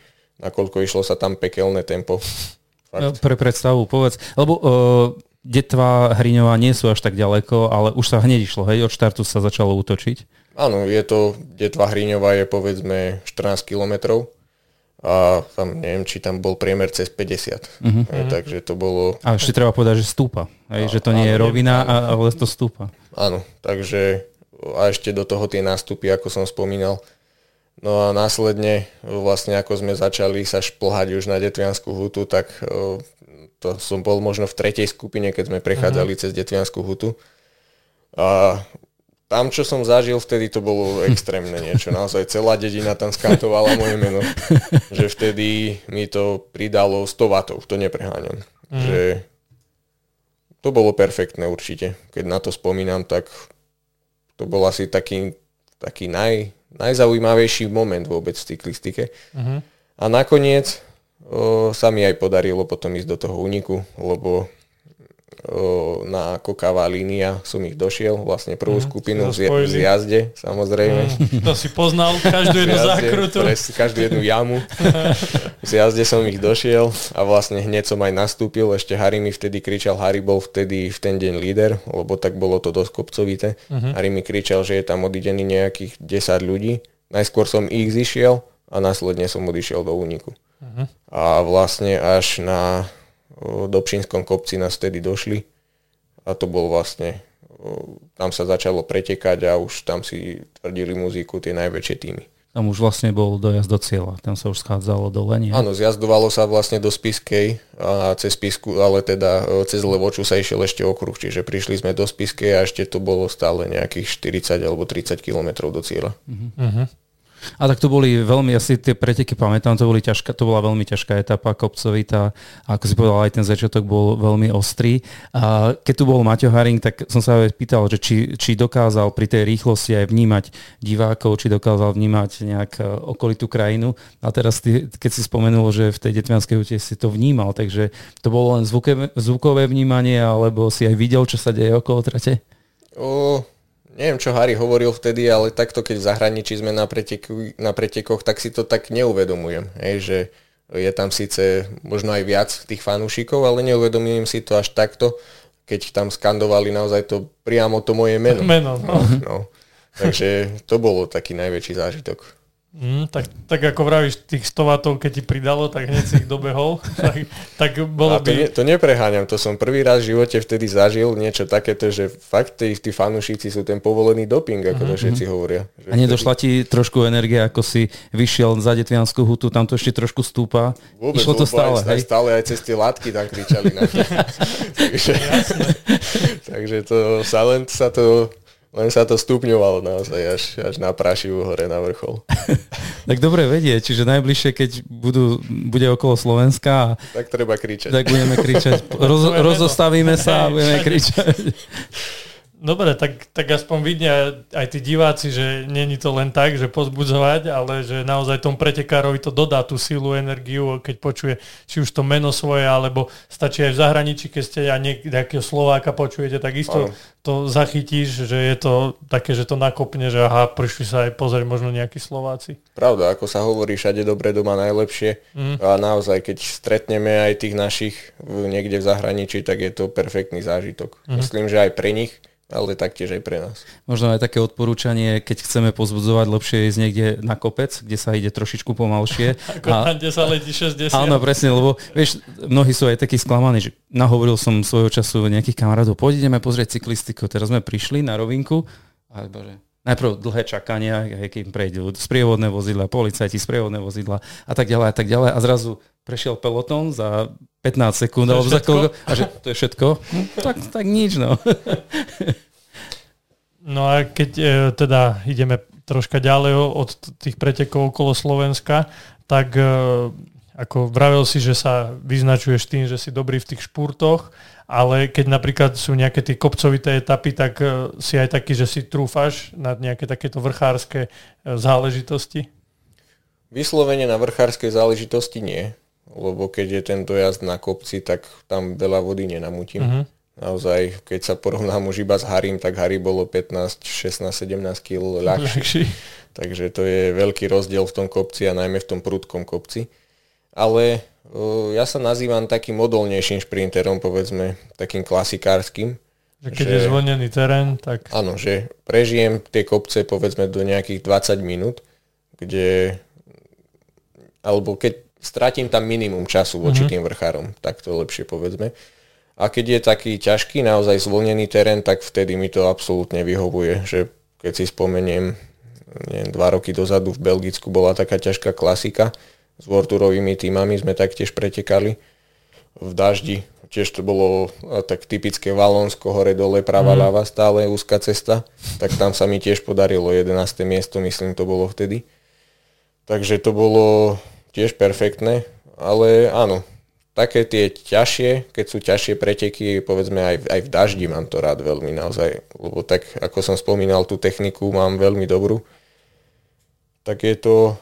nakoľko išlo sa tam pekelné tempo. Fakt. No, pre predstavu, povedz, lebo uh, Detva, Hriňová nie sú až tak ďaleko, ale už sa hneď išlo, hej, od štartu sa začalo útočiť. Áno, je to, Detva Hriňová je povedzme 14 kilometrov a tam neviem, či tam bol priemer cez 50. Uh-huh. Aj, takže to bolo... A ešte treba povedať, že stúpa. Aj, že to nie áno, je rovina, ale to stúpa. Áno, takže a ešte do toho tie nástupy, ako som spomínal. No a následne, vlastne ako sme začali sa šplhať už na Detvianskú hutu, tak to som bol možno v tretej skupine, keď sme prechádzali uh-huh. cez Detvianskú hutu. A tam, čo som zažil, vtedy to bolo extrémne niečo. Naozaj celá dedina tam skantovala moje meno. že vtedy mi to pridalo 100 W, to nepreháňam. Mm. Že to bolo perfektné určite. Keď na to spomínam, tak to bol asi taký, taký naj, najzaujímavejší moment vôbec v cyklistike. Mm-hmm. A nakoniec o, sa mi aj podarilo potom ísť do toho úniku, lebo na Kokavá línia som ich došiel, vlastne prvú mm, skupinu z, z jazde, samozrejme. Mm, to si poznal, každú jednu jazde, zákrutu. Pres, každú jednu jamu. z jazde som ich došiel a vlastne hneď som aj nastúpil, ešte Harry mi vtedy kričal, Harry bol vtedy v ten deň líder, lebo tak bolo to dosť kopcovité. Uh-huh. Harry mi kričal, že je tam odidený nejakých 10 ľudí. Najskôr som ich zišiel a následne som odišiel do úniku. Uh-huh. A vlastne až na Dobšinskom kopci nás vtedy došli a to bol vlastne, tam sa začalo pretekať a už tam si tvrdili muziku tie najväčšie týmy. Tam už vlastne bol dojazd do cieľa, tam sa už schádzalo dole, nie? Áno, zjazdovalo sa vlastne do Spiskej a cez Spisku, ale teda cez Levoču sa išiel ešte okruh, čiže prišli sme do Spiskej a ešte to bolo stále nejakých 40 alebo 30 kilometrov do cieľa. Uh-huh. A tak to boli veľmi, asi tie preteky pamätám, to, boli ťažká, to bola veľmi ťažká etapa kopcovitá a ako si povedal, aj ten začiatok bol veľmi ostrý. A keď tu bol Maťo Haring, tak som sa pýtal, že či, či dokázal pri tej rýchlosti aj vnímať divákov, či dokázal vnímať nejak e, okolitú krajinu. A teraz, ty, keď si spomenul, že v tej Detvianskej hute si to vnímal, takže to bolo len zvukové, zvukové vnímanie, alebo si aj videl, čo sa deje okolo trate? O, neviem, čo Harry hovoril vtedy, ale takto, keď v zahraničí sme na, preteku, na pretekoch, tak si to tak neuvedomujem. Hej, že je tam síce možno aj viac tých fanúšikov, ale neuvedomujem si to až takto, keď tam skandovali naozaj to priamo to moje meno. Meno, no. no. Takže to bolo taký najväčší zážitok. Mm, tak, tak ako vravíš, tých 100 vatov, keď ti pridalo, tak hneď si ich dobehol. tak, tak bolo to, by... ne, to nepreháňam, to som prvý raz v živote vtedy zažil niečo takéto, že fakt tí, tí fanúšici sú ten povolený doping, ako mm-hmm. to mhm. všetci hovoria. Že A nedošla vtedy... ti trošku energia, ako si vyšiel za Detvianskú hutu, tam to ešte trošku stúpa. Vôbec, Išlo to stále, aj, hej? stále aj cez tie látky tam kričali na takže, takže to, sa len sa to len sa to stupňovalo naozaj až, až na prašivu hore na vrchol. tak dobre vedie, čiže najbližšie, keď budú, bude okolo Slovenska, tak treba kričať. Tak budeme kričať. Roz, rozostavíme sa a budeme kričať. Dobre, tak, tak aspoň vidia aj tí diváci, že není to len tak, že pozbudzovať, ale že naozaj tomu pretekárovi to dodá tú silu, energiu, keď počuje či už to meno svoje, alebo stačí aj v zahraničí, keď ste aj nejakého Slováka počujete, tak isto to zachytíš, že je to také, že to nakopne, že aha, prišli sa aj pozrieť možno nejakí Slováci. Pravda, ako sa hovorí, všade dobre doma najlepšie mm. a naozaj, keď stretneme aj tých našich niekde v zahraničí, tak je to perfektný zážitok. Mm. Myslím, že aj pre nich ale taktiež aj pre nás. Možno aj také odporúčanie, keď chceme pozbudzovať, lepšie ísť niekde na kopec, kde sa ide trošičku pomalšie. Ako a, kde sa letí 60. Áno, presne, lebo vieš, mnohí sú aj takí sklamaní, že nahovoril som svojho času nejakých kamarátov, poď ideme pozrieť cyklistiku. Teraz sme prišli na rovinku a bože, najprv dlhé čakania, keď prejdú sprievodné vozidla, policajti, sprievodné vozidla a tak ďalej a tak ďalej. A zrazu prešiel peloton za 15 sekúnd, alebo za koľko, a že to je všetko, no, tak, tak nič, no. No a keď e, teda ideme troška ďalej od tých pretekov okolo Slovenska, tak e, ako vravel si, že sa vyznačuješ tým, že si dobrý v tých špurtoch, ale keď napríklad sú nejaké tie kopcovité etapy, tak e, si aj taký, že si trúfaš na nejaké takéto vrchárske e, záležitosti? Vyslovene na vrchárskej záležitosti nie lebo keď je ten dojazd na kopci, tak tam veľa vody nenamutím. Uh-huh. Naozaj, keď sa porovnám už iba s Harrym, tak Harry bolo 15, 16, 17 kg ľahší. Takže to je veľký rozdiel v tom kopci a najmä v tom prudkom kopci. Ale uh, ja sa nazývam takým modolnejším šprinterom, povedzme, takým klasikárskym. Že keď že, je zvonený terén, tak... Áno, že prežijem tie kopce povedzme do nejakých 20 minút, kde alebo keď stratím tam minimum času voči mm-hmm. tým vrchárom, tak to lepšie povedzme. A keď je taký ťažký, naozaj zvolnený terén, tak vtedy mi to absolútne vyhovuje, že keď si spomeniem, neviem, dva roky dozadu v Belgicku bola taká ťažká klasika s Vorturovými týmami, sme taktiež pretekali v daždi, tiež to bolo tak typické Valonsko, hore dole, pravá, mm. ľava, stále úzka cesta, tak tam sa mi tiež podarilo 11. miesto, myslím to bolo vtedy. Takže to bolo tiež perfektné, ale áno, také tie ťažšie, keď sú ťažšie preteky, povedzme aj, aj v daždi mám to rád veľmi naozaj, lebo tak ako som spomínal, tú techniku mám veľmi dobrú, tak je to,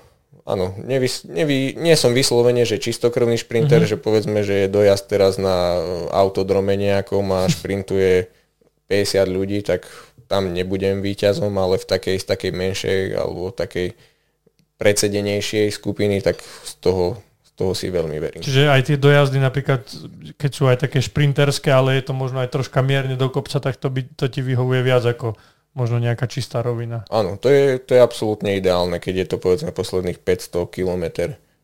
áno, nevys, nevy, nie som vyslovene, že čistokrvný šprinter, mm-hmm. že povedzme, že je dojazd teraz na autodrome nejakom a šprintuje 50 ľudí, tak tam nebudem výťazom, ale v takej, z takej menšej alebo takej predsedenejšej skupiny, tak z toho, z toho si veľmi verím. Čiže aj tie dojazdy napríklad, keď sú aj také šprinterské, ale je to možno aj troška mierne do kopca, tak to, by, to ti vyhovuje viac ako možno nejaká čistá rovina. Áno, to je, to je absolútne ideálne, keď je to povedzme posledných 500 km.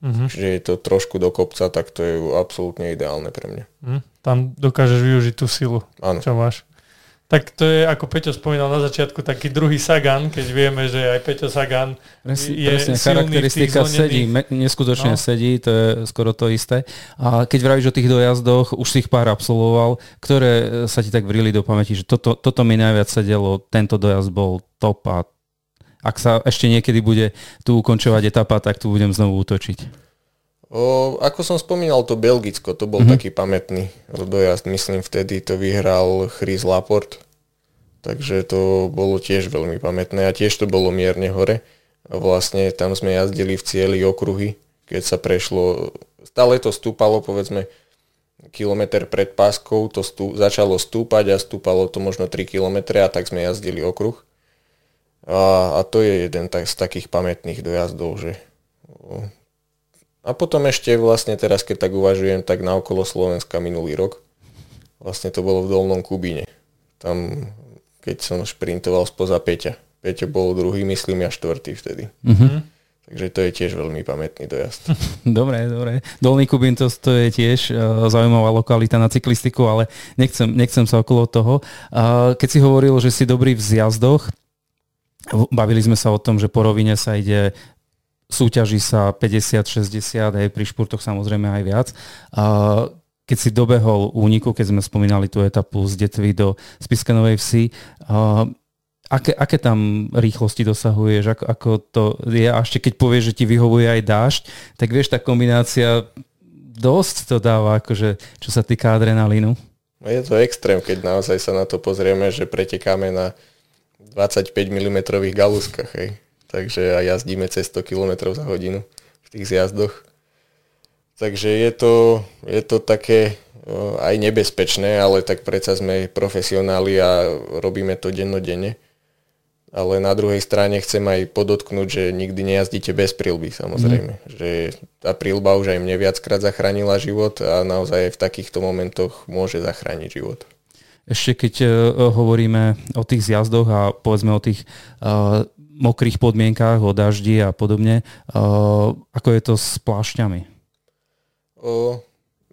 Uh-huh. Čiže je to trošku do kopca, tak to je absolútne ideálne pre mňa. Uh-huh. Tam dokážeš využiť tú silu, Áno. čo máš. Tak to je, ako Peťo spomínal na začiatku, taký druhý Sagan, keď vieme, že aj Peťo Sagan presne, je presne, charakteristika sedí, me, neskutočne no. sedí, to je skoro to isté. A keď vravíš o tých dojazdoch, už si ich pár absolvoval, ktoré sa ti tak vrili do pamäti, že toto, toto mi najviac sedelo, tento dojazd bol top a ak sa ešte niekedy bude tu ukončovať etapa, tak tu budem znovu útočiť. O, ako som spomínal, to Belgicko, to bol mm-hmm. taký pamätný dojazd. Myslím, vtedy to vyhral Chris Laport, takže to bolo tiež veľmi pamätné a tiež to bolo mierne hore. A vlastne tam sme jazdili v cieli okruhy, keď sa prešlo, stále to stúpalo, povedzme, kilometr pred páskou, to stú, začalo stúpať a stúpalo to možno 3 km a tak sme jazdili okruh. A, a to je jeden tak, z takých pamätných dojazdov, že a potom ešte vlastne teraz, keď tak uvažujem, tak na okolo Slovenska minulý rok. Vlastne to bolo v Dolnom Kubíne. Tam, keď som šprintoval spoza Peťa. Peťo bol druhý, myslím, ja štvrtý vtedy. Mm-hmm. Takže to je tiež veľmi pamätný dojazd. dobre, dobre. Dolný Kubín to, to je tiež uh, zaujímavá lokalita na cyklistiku, ale nechcem, nechcem sa okolo toho. Uh, keď si hovoril, že si dobrý v zjazdoch, bavili sme sa o tom, že po rovine sa ide súťaží sa 50-60, aj pri špurtoch samozrejme aj viac. Uh, keď si dobehol úniku, keď sme spomínali tú etapu z Detvy do Spiskanovej vsi, uh, aké, aké tam rýchlosti dosahuješ, ako, ako to je, a ešte keď povieš, že ti vyhovuje aj dážď, tak vieš, tá kombinácia dosť to dáva, akože, čo sa týka adrenalínu. No je to extrém, keď naozaj sa na to pozrieme, že pretekáme na 25 mm galúskach. Hej takže aj jazdíme cez 100 km za hodinu v tých zjazdoch. Takže je to, je to také aj nebezpečné, ale tak predsa sme profesionáli a robíme to dennodenne. Ale na druhej strane chcem aj podotknúť, že nikdy nejazdíte bez prílby, samozrejme. Mm. Že tá prílba už aj mne viackrát zachránila život a naozaj aj v takýchto momentoch môže zachrániť život. Ešte keď uh, hovoríme o tých zjazdoch a povedzme o tých uh, mokrých podmienkách, o daždi a podobne. Ako je to s plášťami? O,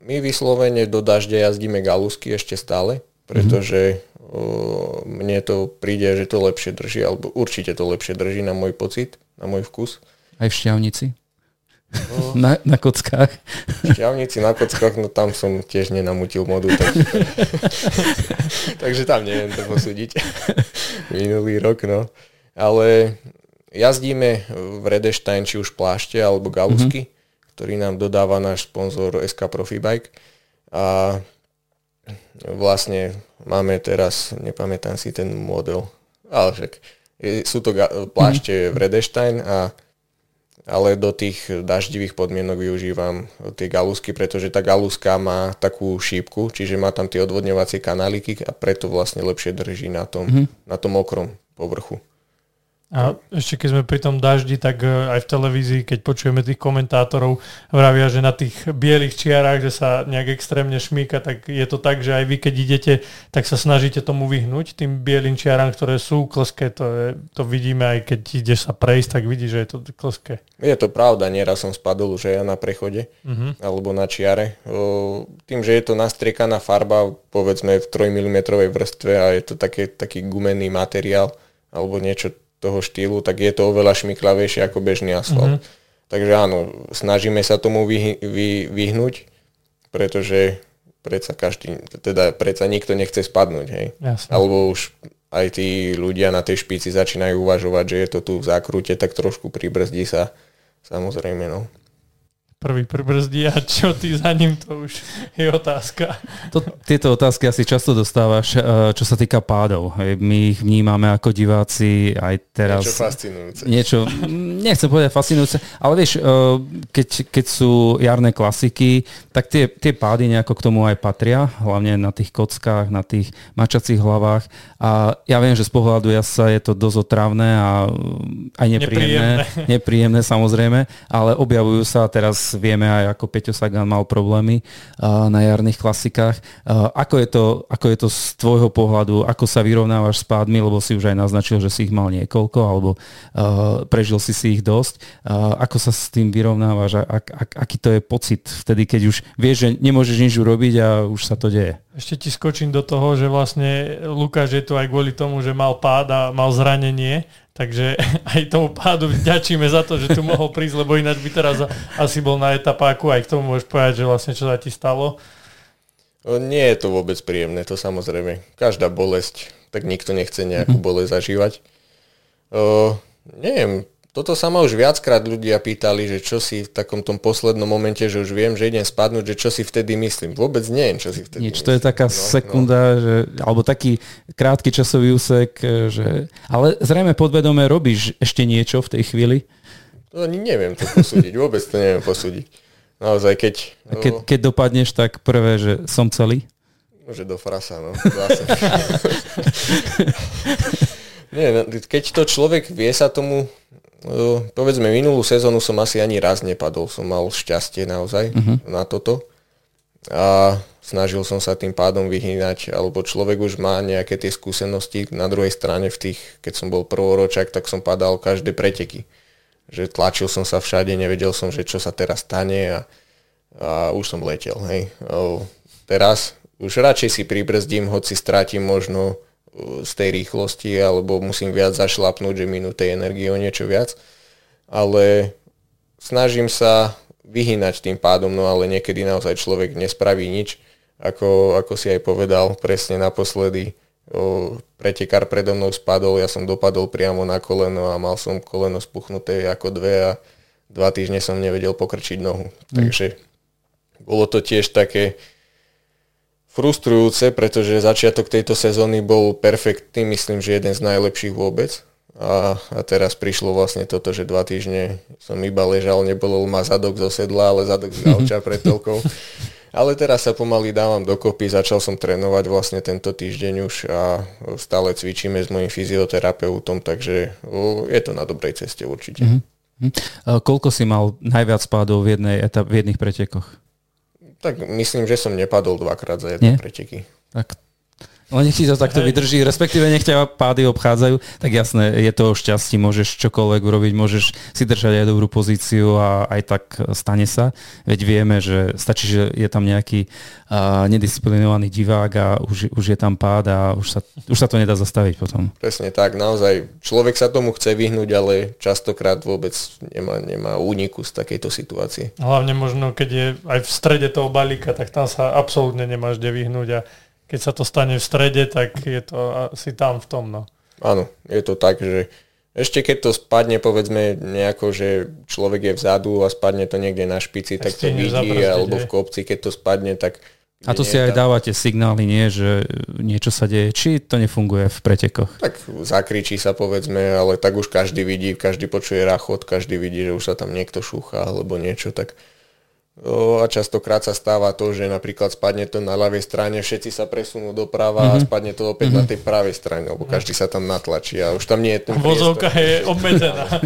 my vyslovene do dažde jazdíme galusky ešte stále, pretože o, mne to príde, že to lepšie drží, alebo určite to lepšie drží na môj pocit, na môj vkus. Aj v šťavnici? No, na, na kockách. Šťavnici na kockách, no tam som tiež nenamutil modu, tak... takže tam neviem to posúdiť. Minulý rok, no ale jazdíme v Redeštajn či už plášte alebo galusky, mm-hmm. ktorý nám dodáva náš sponzor SK Profibike a vlastne máme teraz, nepamätám si ten model, ale však sú to plášte mm-hmm. v Redeštajn a ale do tých daždivých podmienok využívam tie galusky, pretože tá galuska má takú šípku, čiže má tam tie odvodňovacie kanáliky a preto vlastne lepšie drží na tom, mm-hmm. na tom mokrom povrchu. A ešte keď sme pri tom daždi, tak e, aj v televízii, keď počujeme tých komentátorov, vravia, že na tých bielých čiarách, že sa nejak extrémne šmíka, tak je to tak, že aj vy, keď idete, tak sa snažíte tomu vyhnúť, tým bielým čiaram, ktoré sú klské, to, je, to vidíme aj keď ideš sa prejsť, tak vidíš, že je to klské. Je to pravda, nieraz som spadol už aj ja na prechode, uh-huh. alebo na čiare. O, tým, že je to nastriekaná farba, povedzme v 3 mm vrstve a je to také, taký gumený materiál, alebo niečo toho štýlu, tak je to oveľa šmiklavejšie ako bežný asfalt. Mm-hmm. Takže áno, snažíme sa tomu vy, vy, vyhnúť, pretože predsa každý, teda predsa nikto nechce spadnúť, hej. Jasne. Alebo už aj tí ľudia na tej špici začínajú uvažovať, že je to tu v zákrute, tak trošku pribrzdí sa, samozrejme, no prvý pribrzdí a čo ty za ním, to už je otázka. To, tieto otázky asi často dostávaš, eh, čo sa týka pádov. My ich vnímame ako diváci aj teraz. Niečo fascinujúce. Niečo, nechcem povedať fascinujúce, ale vieš, eh, keď, keď sú jarné klasiky, tak tie, tie pády nejako k tomu aj patria, hlavne na tých kockách, na tých mačacích hlavách. A ja viem, že z pohľadu jasa je to dosť otravné a aj nepríjemné. Nepríjemné, nepríjemné samozrejme, ale objavujú sa teraz vieme aj, ako Peťo Sagan mal problémy na jarných klasikách. Ako je, to, ako je to z tvojho pohľadu, ako sa vyrovnávaš s pádmi, lebo si už aj naznačil, že si ich mal niekoľko, alebo prežil si si ich dosť. Ako sa s tým vyrovnávaš? Ak, ak, aký to je pocit vtedy, keď už vieš, že nemôžeš nič urobiť a už sa to deje? Ešte ti skočím do toho, že vlastne Lukáš je tu aj kvôli tomu, že mal pád a mal zranenie, takže aj tomu pádu vďačíme za to, že tu mohol prísť, lebo ináč by teraz asi bol na etapáku, aj k tomu môžeš povedať, že vlastne čo sa ti stalo. Nie je to vôbec príjemné, to samozrejme. Každá bolesť, tak nikto nechce nejakú bolesť zažívať. O, neviem, toto sa ma už viackrát ľudia pýtali, že čo si v takom tom poslednom momente, že už viem, že idem spadnúť, že čo si vtedy myslím. Vôbec neviem, čo si vtedy Nič, myslím. to je taká no, sekunda, no. Že, alebo taký krátky časový úsek, že, ale zrejme podvedome robíš ešte niečo v tej chvíli? To ani neviem to posúdiť, vôbec to neviem posúdiť. Naozaj, keď... A keď, keď dopadneš, tak prvé, že som celý? Že do frasa, no. Nie, keď to človek vie sa tomu, e, povedzme minulú sezónu som asi ani raz nepadol, som mal šťastie naozaj uh-huh. na toto a snažil som sa tým pádom vyhýnať, alebo človek už má nejaké tie skúsenosti na druhej strane v tých, keď som bol prvoročák, tak som padal každé preteky. Že tlačil som sa všade, nevedel som, že čo sa teraz stane a, a už som letel. Hej. O, teraz už radšej si pribrzdím, hoci strátim možno z tej rýchlosti, alebo musím viac zašlapnúť, že minú tej energie o niečo viac. Ale snažím sa vyhynať tým pádom, no ale niekedy naozaj človek nespraví nič. Ako, ako si aj povedal, presne naposledy o, pretekár predo mnou spadol, ja som dopadol priamo na koleno a mal som koleno spuchnuté ako dve a dva týždne som nevedel pokrčiť nohu. Mm. Takže bolo to tiež také, frustrujúce, pretože začiatok tejto sezóny bol perfektný, myslím, že jeden z najlepších vôbec. A, a teraz prišlo vlastne toto, že dva týždne som iba ležal, nebolo ma zadok zo sedla, ale zadok z gauča pred telkou. Ale teraz sa pomaly dávam dokopy, začal som trénovať vlastne tento týždeň už a stále cvičíme s mojim fyzioterapeutom, takže je to na dobrej ceste určite. Mm-hmm. Koľko si mal najviac spádov v, jednej etap, v jedných pretekoch? Tak myslím, že som nepadol dvakrát za jedné preteky. Tak len nech si to takto vydrží, respektíve nech ťa pády obchádzajú, tak jasné, je to o šťastí, môžeš čokoľvek urobiť, môžeš si držať aj dobrú pozíciu a aj tak stane sa. Veď vieme, že stačí, že je tam nejaký uh, nedisciplinovaný divák a už, už je tam pád a už sa, už sa to nedá zastaviť potom. Presne tak, naozaj človek sa tomu chce vyhnúť, ale častokrát vôbec nemá, nemá úniku z takejto situácie. Hlavne možno, keď je aj v strede toho balíka, tak tam sa absolútne nemáš kde vyhnúť a keď sa to stane v strede, tak je to asi tam v tom. No. Áno, je to tak, že ešte keď to spadne, povedzme nejako, že človek je vzadu a spadne to niekde na špici, tak, tak to vidí, alebo v kopci, keď to spadne, tak... A to si aj dávate signály, nie, že niečo sa deje, či to nefunguje v pretekoch? Tak zakričí sa povedzme, ale tak už každý vidí, každý počuje rachot, každý vidí, že už sa tam niekto šúcha alebo niečo, tak a častokrát sa stáva to, že napríklad spadne to na ľavej strane, všetci sa presunú doprava mm-hmm. a mhm. spadne to opäť mm-hmm. na tej pravej strane, lebo každý sa tam natlačí a už tam nie je ten Vozovka je obmedzená.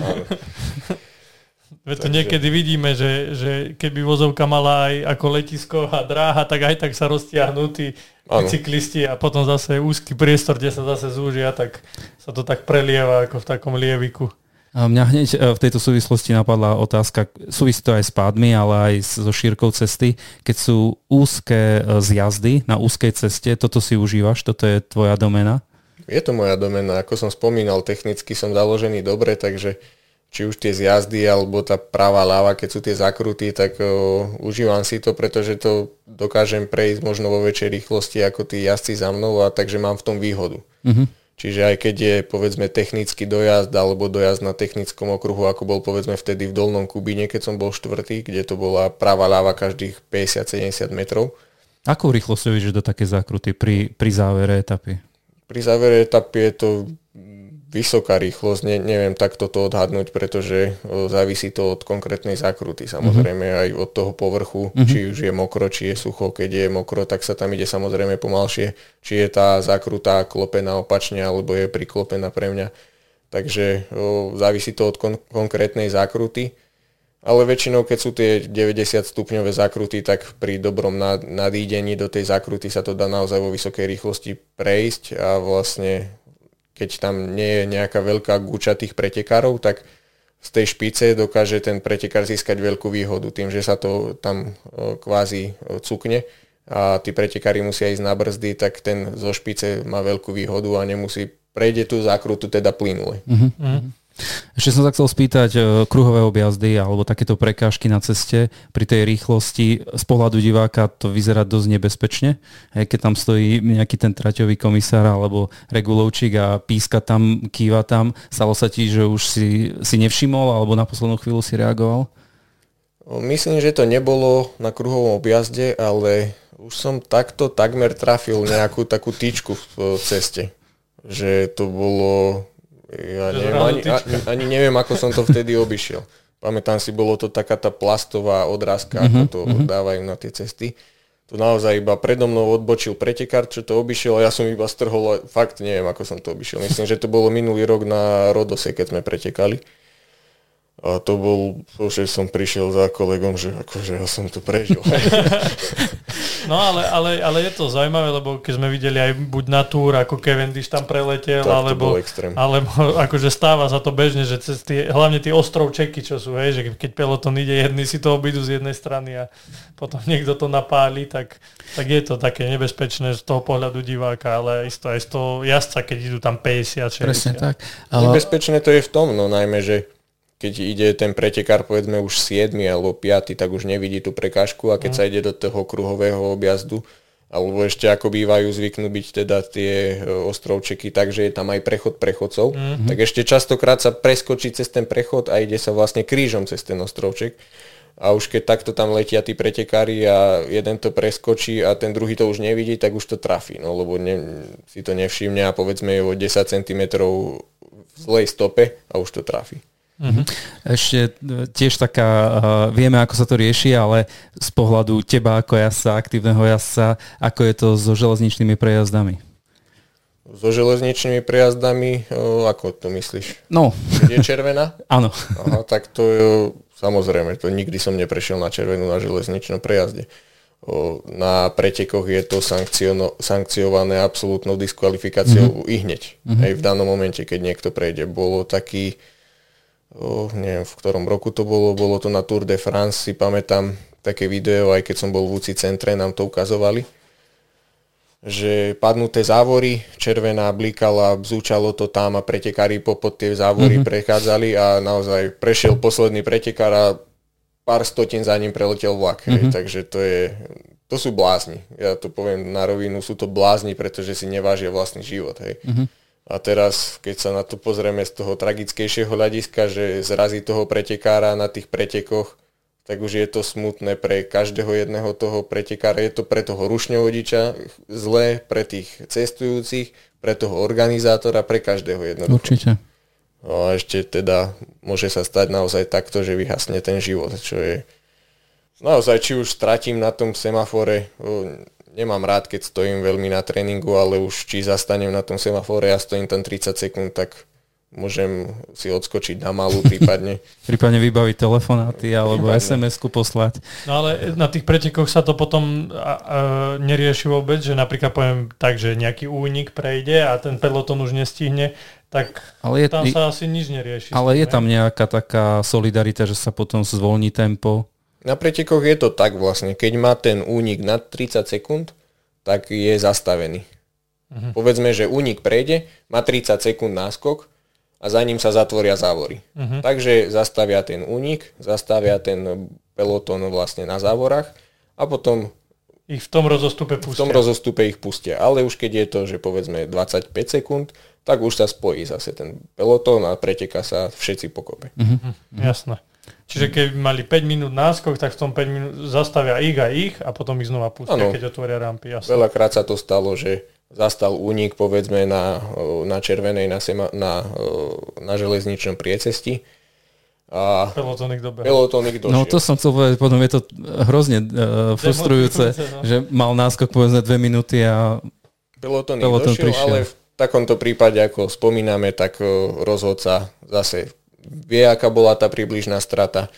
Veď to niekedy vidíme, že, že keby vozovka mala aj ako letisko a dráha, tak aj tak sa roztiahnú tí ano. cyklisti a potom zase úzky priestor, kde sa zase zúžia, tak sa to tak prelieva ako v takom lieviku. Mňa hneď e, v tejto súvislosti napadla otázka, súvisí to aj s pádmi, ale aj so šírkou cesty. Keď sú úzke e, zjazdy na úzkej ceste, toto si užívaš, toto je tvoja domena? Je to moja domena, ako som spomínal, technicky som založený dobre, takže či už tie zjazdy alebo tá pravá ľava, keď sú tie zakruty, tak o, užívam si to, pretože to dokážem prejsť možno vo väčšej rýchlosti ako tí jazdci za mnou a takže mám v tom výhodu. Uh-huh. Čiže aj keď je povedzme technický dojazd alebo dojazd na technickom okruhu, ako bol povedzme vtedy v Dolnom Kubíne, keď som bol štvrtý, kde to bola práva ľava každých 50-70 metrov. Akou rýchlosťou ideš do také zákruty pri, pri závere etapy? Pri závere etapy je to vysoká rýchlosť, ne, neviem takto to odhadnúť, pretože o, závisí to od konkrétnej zákruty, samozrejme mm-hmm. aj od toho povrchu, mm-hmm. či už je mokro, či je sucho, keď je mokro, tak sa tam ide samozrejme pomalšie, či je tá zákrutá klopená opačne, alebo je priklopená pre mňa. Takže o, závisí to od kon- konkrétnej zákruty, ale väčšinou, keď sú tie 90 stupňové zákruty, tak pri dobrom nadídení do tej zákruty sa to dá naozaj vo vysokej rýchlosti prejsť a vlastne keď tam nie je nejaká veľká guča tých pretekárov, tak z tej špice dokáže ten pretekár získať veľkú výhodu tým, že sa to tam e, kvázi e, cukne a tí pretekári musia ísť na brzdy, tak ten zo špice má veľkú výhodu a nemusí prejde tú zákrutu teda plynule. Uh-huh. Uh-huh. Ešte som sa chcel spýtať, e, kruhové objazdy alebo takéto prekážky na ceste pri tej rýchlosti z pohľadu diváka to vyzerá dosť nebezpečne. Keď tam stojí nejaký ten traťový komisár alebo regulovčík a píska tam, kýva tam, stalo sa ti, že už si, si nevšimol alebo na poslednú chvíľu si reagoval? Myslím, že to nebolo na kruhovom objazde, ale už som takto takmer trafil nejakú takú tyčku v ceste. Že to bolo ja neviem, ani, ani neviem, ako som to vtedy obišiel. Pamätám si, bolo to taká tá plastová odrázka, uh-huh, ako to uh-huh. dávajú na tie cesty. to naozaj iba predo mnou odbočil pretekár, čo to obišiel a ja som iba strhol fakt neviem, ako som to obišiel. Myslím, že to bolo minulý rok na Rodose, keď sme pretekali. A to bol, že som prišiel za kolegom, že akože ja som to prežil. No ale, ale, ale je to zaujímavé, lebo keď sme videli aj buď na túr, ako Cavendish tam preletel, tak alebo, alebo akože stáva sa to bežne, že cez tie, hlavne tie ostrovčeky, čo sú, hej, že keď peloton ide, jedni si to obídu z jednej strany a potom niekto to napáli, tak, tak je to také nebezpečné z toho pohľadu diváka, ale isto aj z toho jazdca, keď idú tam 50, 60. Presne tak. Ale... Nebezpečné to je v tom, no najmä, že keď ide ten pretekár povedzme už 7 alebo 5, tak už nevidí tú prekážku a keď mm. sa ide do toho kruhového objazdu, alebo ešte ako bývajú zvyknú byť teda tie e, ostrovčeky, takže je tam aj prechod prechodcov, mm-hmm. tak ešte častokrát sa preskočí cez ten prechod a ide sa vlastne krížom cez ten ostrovček. A už keď takto tam letia tí pretekári a jeden to preskočí a ten druhý to už nevidí, tak už to trafí, no lebo ne, si to nevšimne a povedzme je o 10 cm v zlej stope a už to trafí. Mm-hmm. Ešte e, tiež taká, uh, vieme ako sa to rieši, ale z pohľadu teba ako jazdca, aktívneho jazdca, ako je to so železničnými prejazdami? So železničnými prejazdami, uh, ako to myslíš? No. Je červená? Áno. Aha, tak to je, samozrejme, to nikdy som neprešiel na červenú na železničnom prejazde. Na pretekoch je to sankciované absolútnou diskvalifikáciou mm-hmm. i hneď. Mm-hmm. Aj v danom momente, keď niekto prejde. Bolo taký, oh, neviem v ktorom roku to bolo, bolo to na Tour de France, si pamätám také video, aj keď som bol v UCI centre, nám to ukazovali, že padnuté závory, červená blikala, bzúčalo to tam a pretekári popod tie závory mm-hmm. prechádzali a naozaj prešiel posledný pretekár a pár stotín za ním preletel vlak. Mm-hmm. Hej, takže to je, to sú blázni. Ja to poviem na rovinu, sú to blázni, pretože si nevážia vlastný život. Hej. Mm-hmm. A teraz, keď sa na to pozrieme z toho tragickejšieho hľadiska, že zrazí toho pretekára na tých pretekoch, tak už je to smutné pre každého jedného toho pretekára. Je to pre toho rušňovodiča zlé, pre tých cestujúcich, pre toho organizátora, pre každého jedného. Určite. No a ešte teda môže sa stať naozaj takto, že vyhasne ten život, čo je naozaj, či už stratím na tom semafore, nemám rád, keď stojím veľmi na tréningu, ale už či zastanem na tom semafore a stojím tam 30 sekúnd, tak môžem si odskočiť na malú prípadne. prípadne vybaviť telefonáty alebo SMS-ku poslať. No ale na tých pretekoch sa to potom a, a, nerieši vôbec, že napríklad poviem tak, že nejaký únik prejde a ten peloton už nestihne, tak ale je, tam sa asi nič nerieši. Ale je tam nejaká taká solidarita, že sa potom zvolní tempo? Na pretekoch je to tak vlastne, keď má ten únik nad 30 sekúnd, tak je zastavený. Uh-huh. Povedzme, že únik prejde, má 30 sekúnd náskok a za ním sa zatvoria závory. Uh-huh. Takže zastavia ten únik, zastavia ten pelotón vlastne na závorách a potom ich v tom rozostupe pustia. V tom rozostupe ich pustia. Ale už keď je to, že povedzme 25 sekúnd, tak už sa spojí zase ten pelotón a preteká sa všetci pokope. Uh-huh. Uh-huh. Jasné. Čiže keď mali 5 minút náskok, tak v tom 5 minút zastavia ich a ich a potom ich znova pustia, ano. keď otvoria rampy. Jasne. Veľakrát sa to stalo, že zastal únik povedzme na, na červenej, na, sema, na, na železničnom priecesti. A pelotónik dobehol. Pelotónik došiel. No to som chcel povedať, potom je to hrozne uh, frustrujúce, no. že mal náskok povedzme 2 minúty a pelotónik pelotón došiel, prišiel. ale v takomto prípade, ako spomíname, tak rozhodca zase vie, aká bola tá približná strata,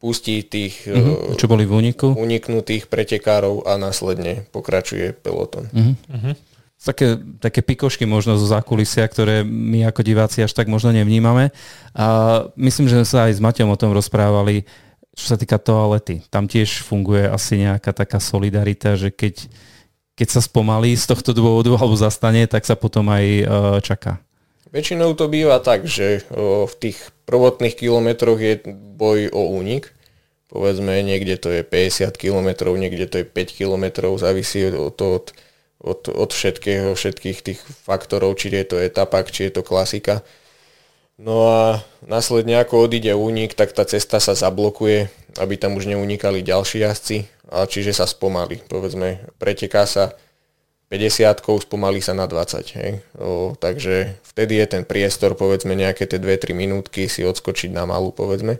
pustí tých uh-huh. čo boli v úniku? uniknutých pretekárov a následne pokračuje peloton. Uh-huh. Uh-huh. Také, také pikošky možno zo zákulisia, ktoré my ako diváci až tak možno nevnímame. A myslím, že sme sa aj s Maťom o tom rozprávali, čo sa týka toalety. Tam tiež funguje asi nejaká taká solidarita, že keď, keď sa spomalí z tohto dôvodu alebo zastane, tak sa potom aj uh, čaká. Väčšinou to býva tak, že v tých prvotných kilometroch je boj o únik. Povedzme, niekde to je 50 km, niekde to je 5 km, závisí od, od, od, od všetkého, všetkých tých faktorov, či je to etapak, či je to klasika. No a následne ako odíde únik, tak tá cesta sa zablokuje, aby tam už neunikali ďalší jazdci, a čiže sa spomalí. Povedzme, preteká sa 50 spomalí sa na 20. Hej. O, takže vtedy je ten priestor, povedzme nejaké tie 2-3 minútky si odskočiť na malú, povedzme.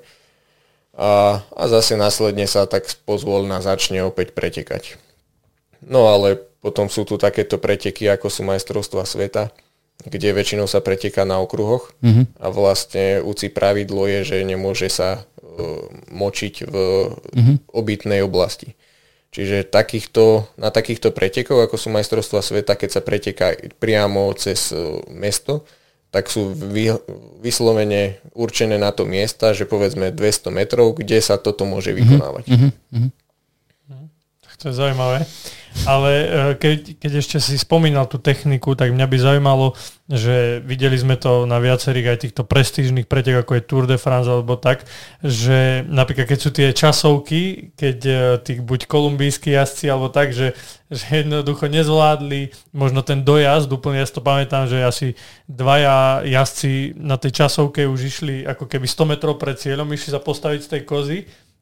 A, a zase následne sa tak pozvolna začne opäť pretekať. No ale potom sú tu takéto preteky, ako sú majstrovstva sveta, kde väčšinou sa preteká na okruhoch uh-huh. a vlastne UCI pravidlo je, že nemôže sa uh, močiť v uh-huh. obytnej oblasti. Čiže takýchto, na takýchto pretekov, ako sú majstrovstvá sveta, keď sa preteká priamo cez uh, mesto, tak sú vy, vyslovene určené na to miesta, že povedzme 200 metrov, kde sa toto môže mhm. vykonávať. Uh-huh. Uh-huh. To je zaujímavé. Ale e, keď, keď ešte si spomínal tú techniku, tak mňa by zaujímalo, že videli sme to na viacerých aj týchto prestížnych pretek, ako je Tour de France alebo tak, že napríklad keď sú tie časovky, keď e, tí buď kolumbijskí jazdci alebo tak, že, že jednoducho nezvládli možno ten dojazd, úplne ja si to pamätám, že asi dvaja jazdci na tej časovke už išli ako keby 100 metrov pred cieľom, išli sa postaviť z tej kozy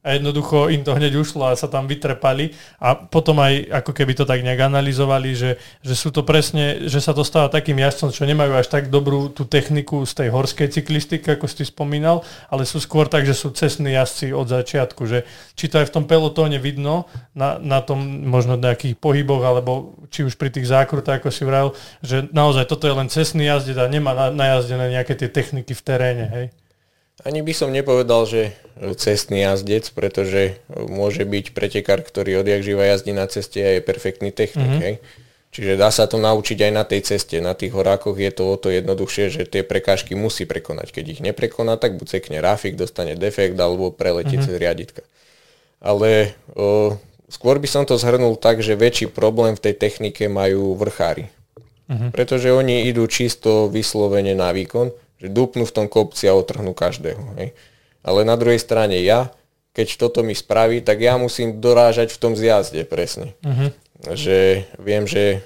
a jednoducho im to hneď ušlo a sa tam vytrepali a potom aj ako keby to tak nejak analyzovali, že, že sú to presne, že sa to stáva takým jazdcom, čo nemajú až tak dobrú tú techniku z tej horskej cyklistiky, ako si spomínal, ale sú skôr tak, že sú cestní jazdci od začiatku, že či to aj v tom pelotóne vidno na, na tom možno nejakých pohyboch, alebo či už pri tých zákrutách, ako si vral, že naozaj toto je len cestný jazdec a nemá na, najazdené nejaké tie techniky v teréne, hej? Ani by som nepovedal, že cestný jazdec, pretože môže byť pretekár, ktorý odjak živa jazdí na ceste a je perfektný technik. Mm-hmm. Hej. Čiže dá sa to naučiť aj na tej ceste. Na tých horákoch je to o to jednoduchšie, že tie prekážky musí prekonať. Keď ich neprekoná, tak buď cekne rafik, dostane defekt alebo preletí mm-hmm. cez riaditka. Ale o, skôr by som to zhrnul tak, že väčší problém v tej technike majú vrchári. Mm-hmm. Pretože oni idú čisto vyslovene na výkon že dupnú v tom kopci a otrhnú každého. Hej. Ale na druhej strane ja, keď toto mi spraví, tak ja musím dorážať v tom zjazde presne. Uh-huh. Že viem, že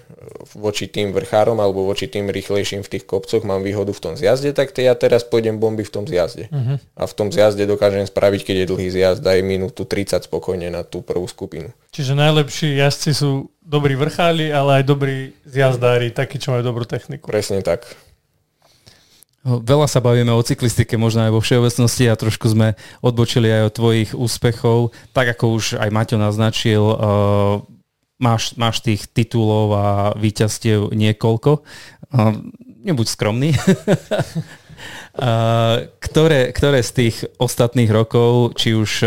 voči tým vrchárom alebo voči tým rýchlejším v tých kopcoch mám výhodu v tom zjazde, tak ja teraz pôjdem bomby v tom zjazde. Uh-huh. A v tom zjazde dokážem spraviť, keď je dlhý zjazd, aj minútu 30 spokojne na tú prvú skupinu. Čiže najlepší jazdci sú dobrí vrcháli, ale aj dobrí zjazdári, takí, čo majú dobrú techniku. Presne tak. Veľa sa bavíme o cyklistike, možno aj vo všeobecnosti a trošku sme odbočili aj od tvojich úspechov. Tak ako už aj Maťo naznačil, uh, máš, máš tých titulov a víťazstiev niekoľko. Uh, nebuď skromný. uh, ktoré, ktoré z tých ostatných rokov, či už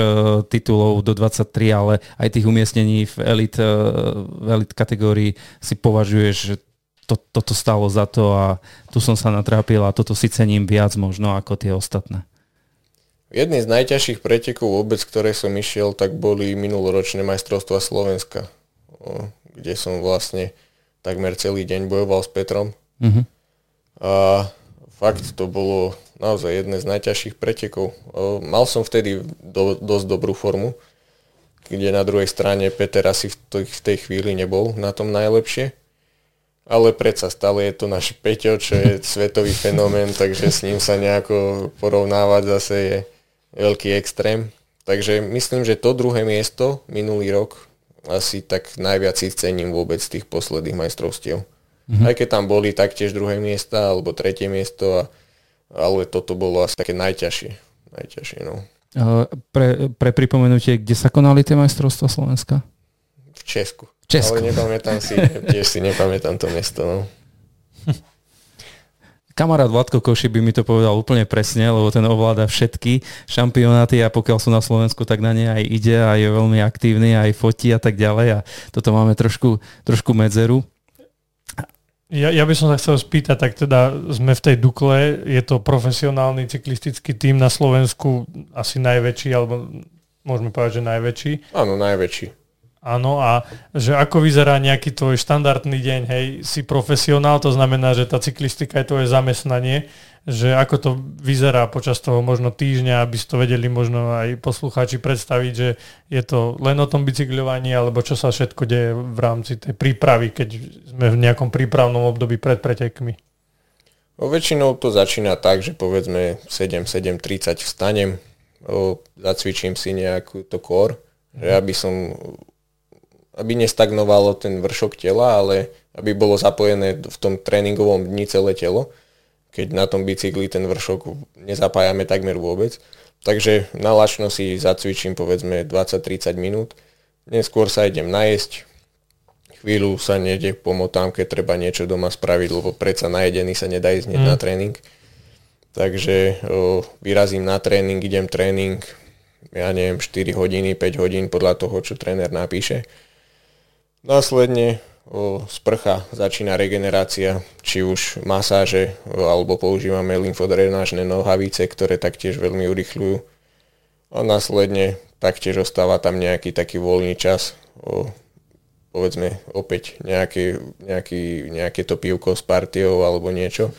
titulov do 23, ale aj tých umiestnení v elit, v elit kategórii si považuješ, to, toto stalo za to a tu som sa natrápil a toto si cením viac možno ako tie ostatné. Jedný z najťažších pretekov vôbec, ktoré som išiel, tak boli minuloročné majstrovstva Slovenska, kde som vlastne takmer celý deň bojoval s Petrom. Uh-huh. A fakt to bolo naozaj jedné z najťažších pretekov. Mal som vtedy do, dosť dobrú formu, kde na druhej strane Peter asi v, tej chvíli nebol na tom najlepšie ale predsa stále je to náš Peťo, čo je svetový fenomén, takže s ním sa nejako porovnávať zase je veľký extrém. Takže myslím, že to druhé miesto minulý rok asi tak najviac si cením vôbec z tých posledných majstrovstiev. Mm-hmm. Aj keď tam boli taktiež druhé miesta alebo tretie miesto, a, ale toto bolo asi také najťažšie. najťažšie no. pre, pre pripomenutie, kde sa konali tie majstrovstvá Slovenska? V Česku. Česku. Ale nepamätám si, tiež si nepamätám to mesto. No. Kamarát Vladko Koši by mi to povedal úplne presne, lebo ten ovláda všetky šampionáty a pokiaľ sú na Slovensku, tak na ne aj ide a je veľmi aktívny, aj fotí a tak ďalej a toto máme trošku, trošku medzeru. Ja, ja by som sa chcel spýtať, tak teda sme v tej Dukle, je to profesionálny cyklistický tím na Slovensku asi najväčší, alebo môžeme povedať, že najväčší. Áno, najväčší. Áno, a že ako vyzerá nejaký tvoj štandardný deň, hej, si profesionál, to znamená, že tá cyklistika je tvoje zamestnanie, že ako to vyzerá počas toho možno týždňa, aby si to vedeli možno aj poslucháči predstaviť, že je to len o tom bicykľovaní, alebo čo sa všetko deje v rámci tej prípravy, keď sme v nejakom prípravnom období pred pretekmi. O väčšinou to začína tak, že povedzme 7-7.30 vstanem, o, zacvičím si nejakú to core, že aby som aby nestagnovalo ten vršok tela, ale aby bolo zapojené v tom tréningovom dni celé telo, keď na tom bicykli ten vršok nezapájame takmer vôbec. Takže na lačno si zacvičím povedzme 20-30 minút, neskôr sa idem najesť, chvíľu sa nejde pomotám, keď treba niečo doma spraviť, lebo predsa najedený sa nedá ísť mm. na tréning. Takže o, vyrazím na tréning, idem tréning, ja neviem, 4 hodiny, 5 hodín podľa toho, čo tréner napíše. Následne sprcha, začína regenerácia, či už masáže, alebo používame lymfodrenážne nohavice, ktoré taktiež veľmi urychľujú. A následne taktiež ostáva tam nejaký taký voľný čas, o, povedzme opäť nejaké, nejaký, nejaké to pivko s partiou alebo niečo.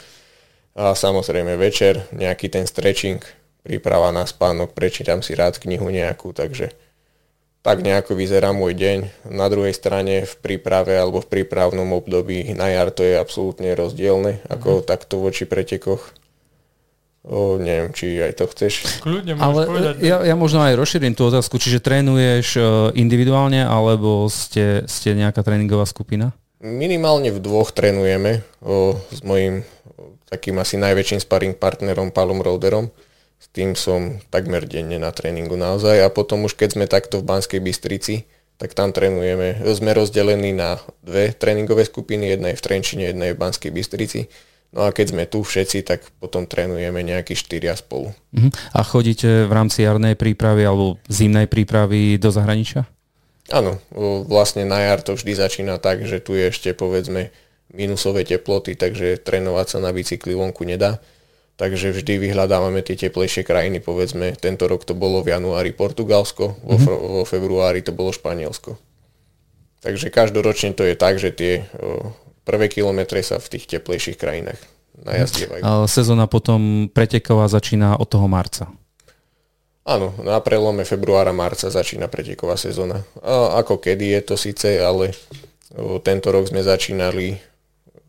A samozrejme večer nejaký ten stretching, príprava na spánok, prečítam si rád knihu nejakú, takže tak nejako vyzerá môj deň. Na druhej strane v príprave alebo v prípravnom období na jar to je absolútne rozdielne ako mm. takto voči pretekoch. O, neviem, či aj to chceš. Kľudne Ale povedať. Ja, ja možno aj rozšírim tú otázku. Čiže trénuješ e, individuálne alebo ste, ste nejaká tréningová skupina? Minimálne v dvoch trénujeme o, s mojim takým asi najväčším sparring partnerom Palom Roderom. S tým som takmer denne na tréningu naozaj a potom už keď sme takto v Banskej Bystrici, tak tam trénujeme. Sme rozdelení na dve tréningové skupiny, jedna je v Trenčine, jedna je v Banskej Bystrici No a keď sme tu všetci, tak potom trénujeme nejaký štyria spolu. Uh-huh. A chodíte v rámci jarnej prípravy alebo zimnej prípravy do zahraničia? Áno, vlastne na jar to vždy začína tak, že tu je ešte povedzme minusové teploty, takže trénovať sa na bicykli vonku nedá. Takže vždy vyhľadávame tie teplejšie krajiny, povedzme, tento rok to bolo v januári Portugalsko, vo, uh-huh. vo februári to bolo Španielsko. Takže každoročne to je tak, že tie prvé kilometre sa v tých teplejších krajinách najazdievajú. Sezóna potom preteková začína od toho marca. Áno, na prelome februára, marca začína preteková sezóna. A ako kedy je to síce, ale tento rok sme začínali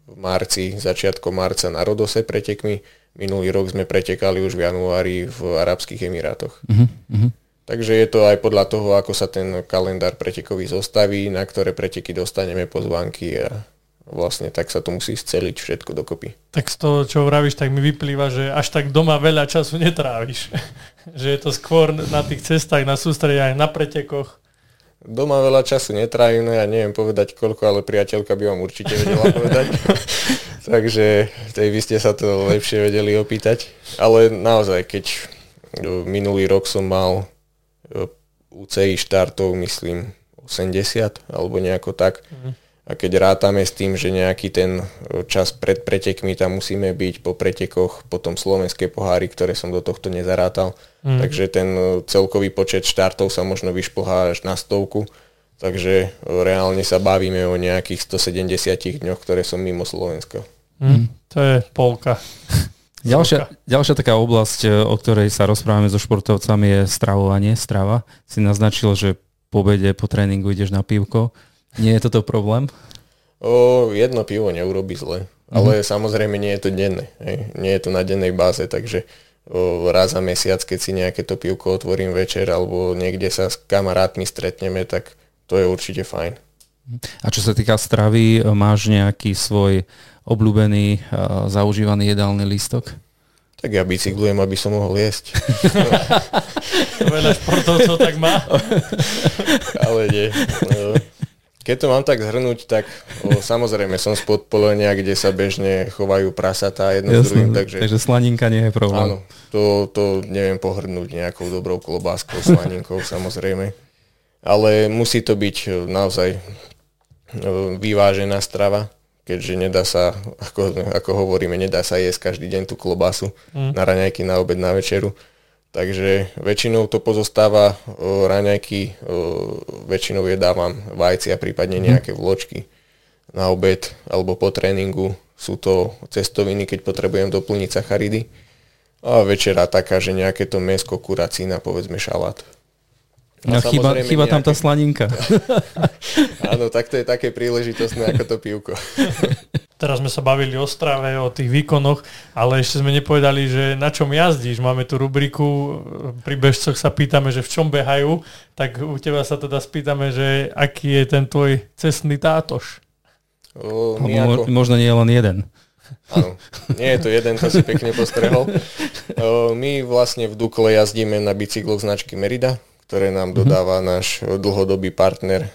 v marci, začiatkom marca na Rodose pretekmi. Minulý rok sme pretekali už v januári v Arabských Emirátoch. Uh-huh. Takže je to aj podľa toho, ako sa ten kalendár pretekový zostaví, na ktoré preteky dostaneme pozvánky a vlastne tak sa to musí sceliť všetko dokopy. Tak z toho, čo vravíš, tak mi vyplýva, že až tak doma veľa času netráviš. že je to skôr na tých cestách, na sústrediach, na pretekoch. Doma veľa času netrávim, no ja neviem povedať koľko, ale priateľka by vám určite vedela povedať. Takže tej by ste sa to lepšie vedeli opýtať. Ale naozaj, keď minulý rok som mal UCI štartov, myslím, 80 alebo nejako tak, mm a keď rátame s tým, že nejaký ten e, čas pred pretekmi tam musíme byť po pretekoch, potom slovenské poháry, ktoré som do tohto nezarátal, mm. takže ten e, celkový počet štartov sa možno vyšplhá až na stovku, takže e, reálne sa bavíme o nejakých 170 dňoch, ktoré som mimo Slovenska. Mm. To je polka. Ďalšia, ďalšia taká oblasť, o ktorej sa rozprávame so športovcami je stravovanie, strava. Si naznačil, že po obede, po tréningu ideš na pivko. Nie je toto problém? O, jedno pivo neurobi zle, ale mm-hmm. samozrejme nie je to denné. Hej. Nie je to na dennej báze, takže raz za mesiac, keď si nejaké to pivko otvorím večer alebo niekde sa s kamarátmi stretneme, tak to je určite fajn. A čo sa týka stravy, máš nejaký svoj obľúbený, zaužívaný jedálny lístok? Tak ja bicyklujem, aby som mohol jesť. Veľa športovcov tak má. Ale nie. No, keď to mám tak zhrnúť, tak o, samozrejme som z podpolenia, kde sa bežne chovajú prasatá jedno s druhým. Takže, takže slaninka nie je problém. Áno, to, to neviem pohrnúť nejakou dobrou klobáskou, slaninkou samozrejme. Ale musí to byť e, naozaj e, vyvážená strava, keďže nedá sa, ako, ako hovoríme, nedá sa jesť každý deň tú klobásu mm. na raňajky, na obed, na večeru Takže väčšinou to pozostáva raňajky, väčšinou jedávam vajcia, prípadne mhm. nejaké vločky na obed alebo po tréningu. Sú to cestoviny, keď potrebujem doplniť sacharidy. A večera taká, že nejaké to mesko, kuracína, povedzme šalát. A chyba, chyba nejaké... tam tá slaninka. Áno, tak to je také príležitostné ako to pivko. Teraz sme sa bavili o strave, o tých výkonoch, ale ešte sme nepovedali, že na čom jazdíš. Máme tu rubriku, pri bežcoch sa pýtame, že v čom behajú, tak u teba sa teda spýtame, že aký je ten tvoj cestný tátoš. O, ako... Možno nie je len jeden. Áno, nie je to jeden, to si pekne postrehol. O, my vlastne v Dukle jazdíme na bicykloch značky Merida, ktoré nám mhm. dodáva náš dlhodobý partner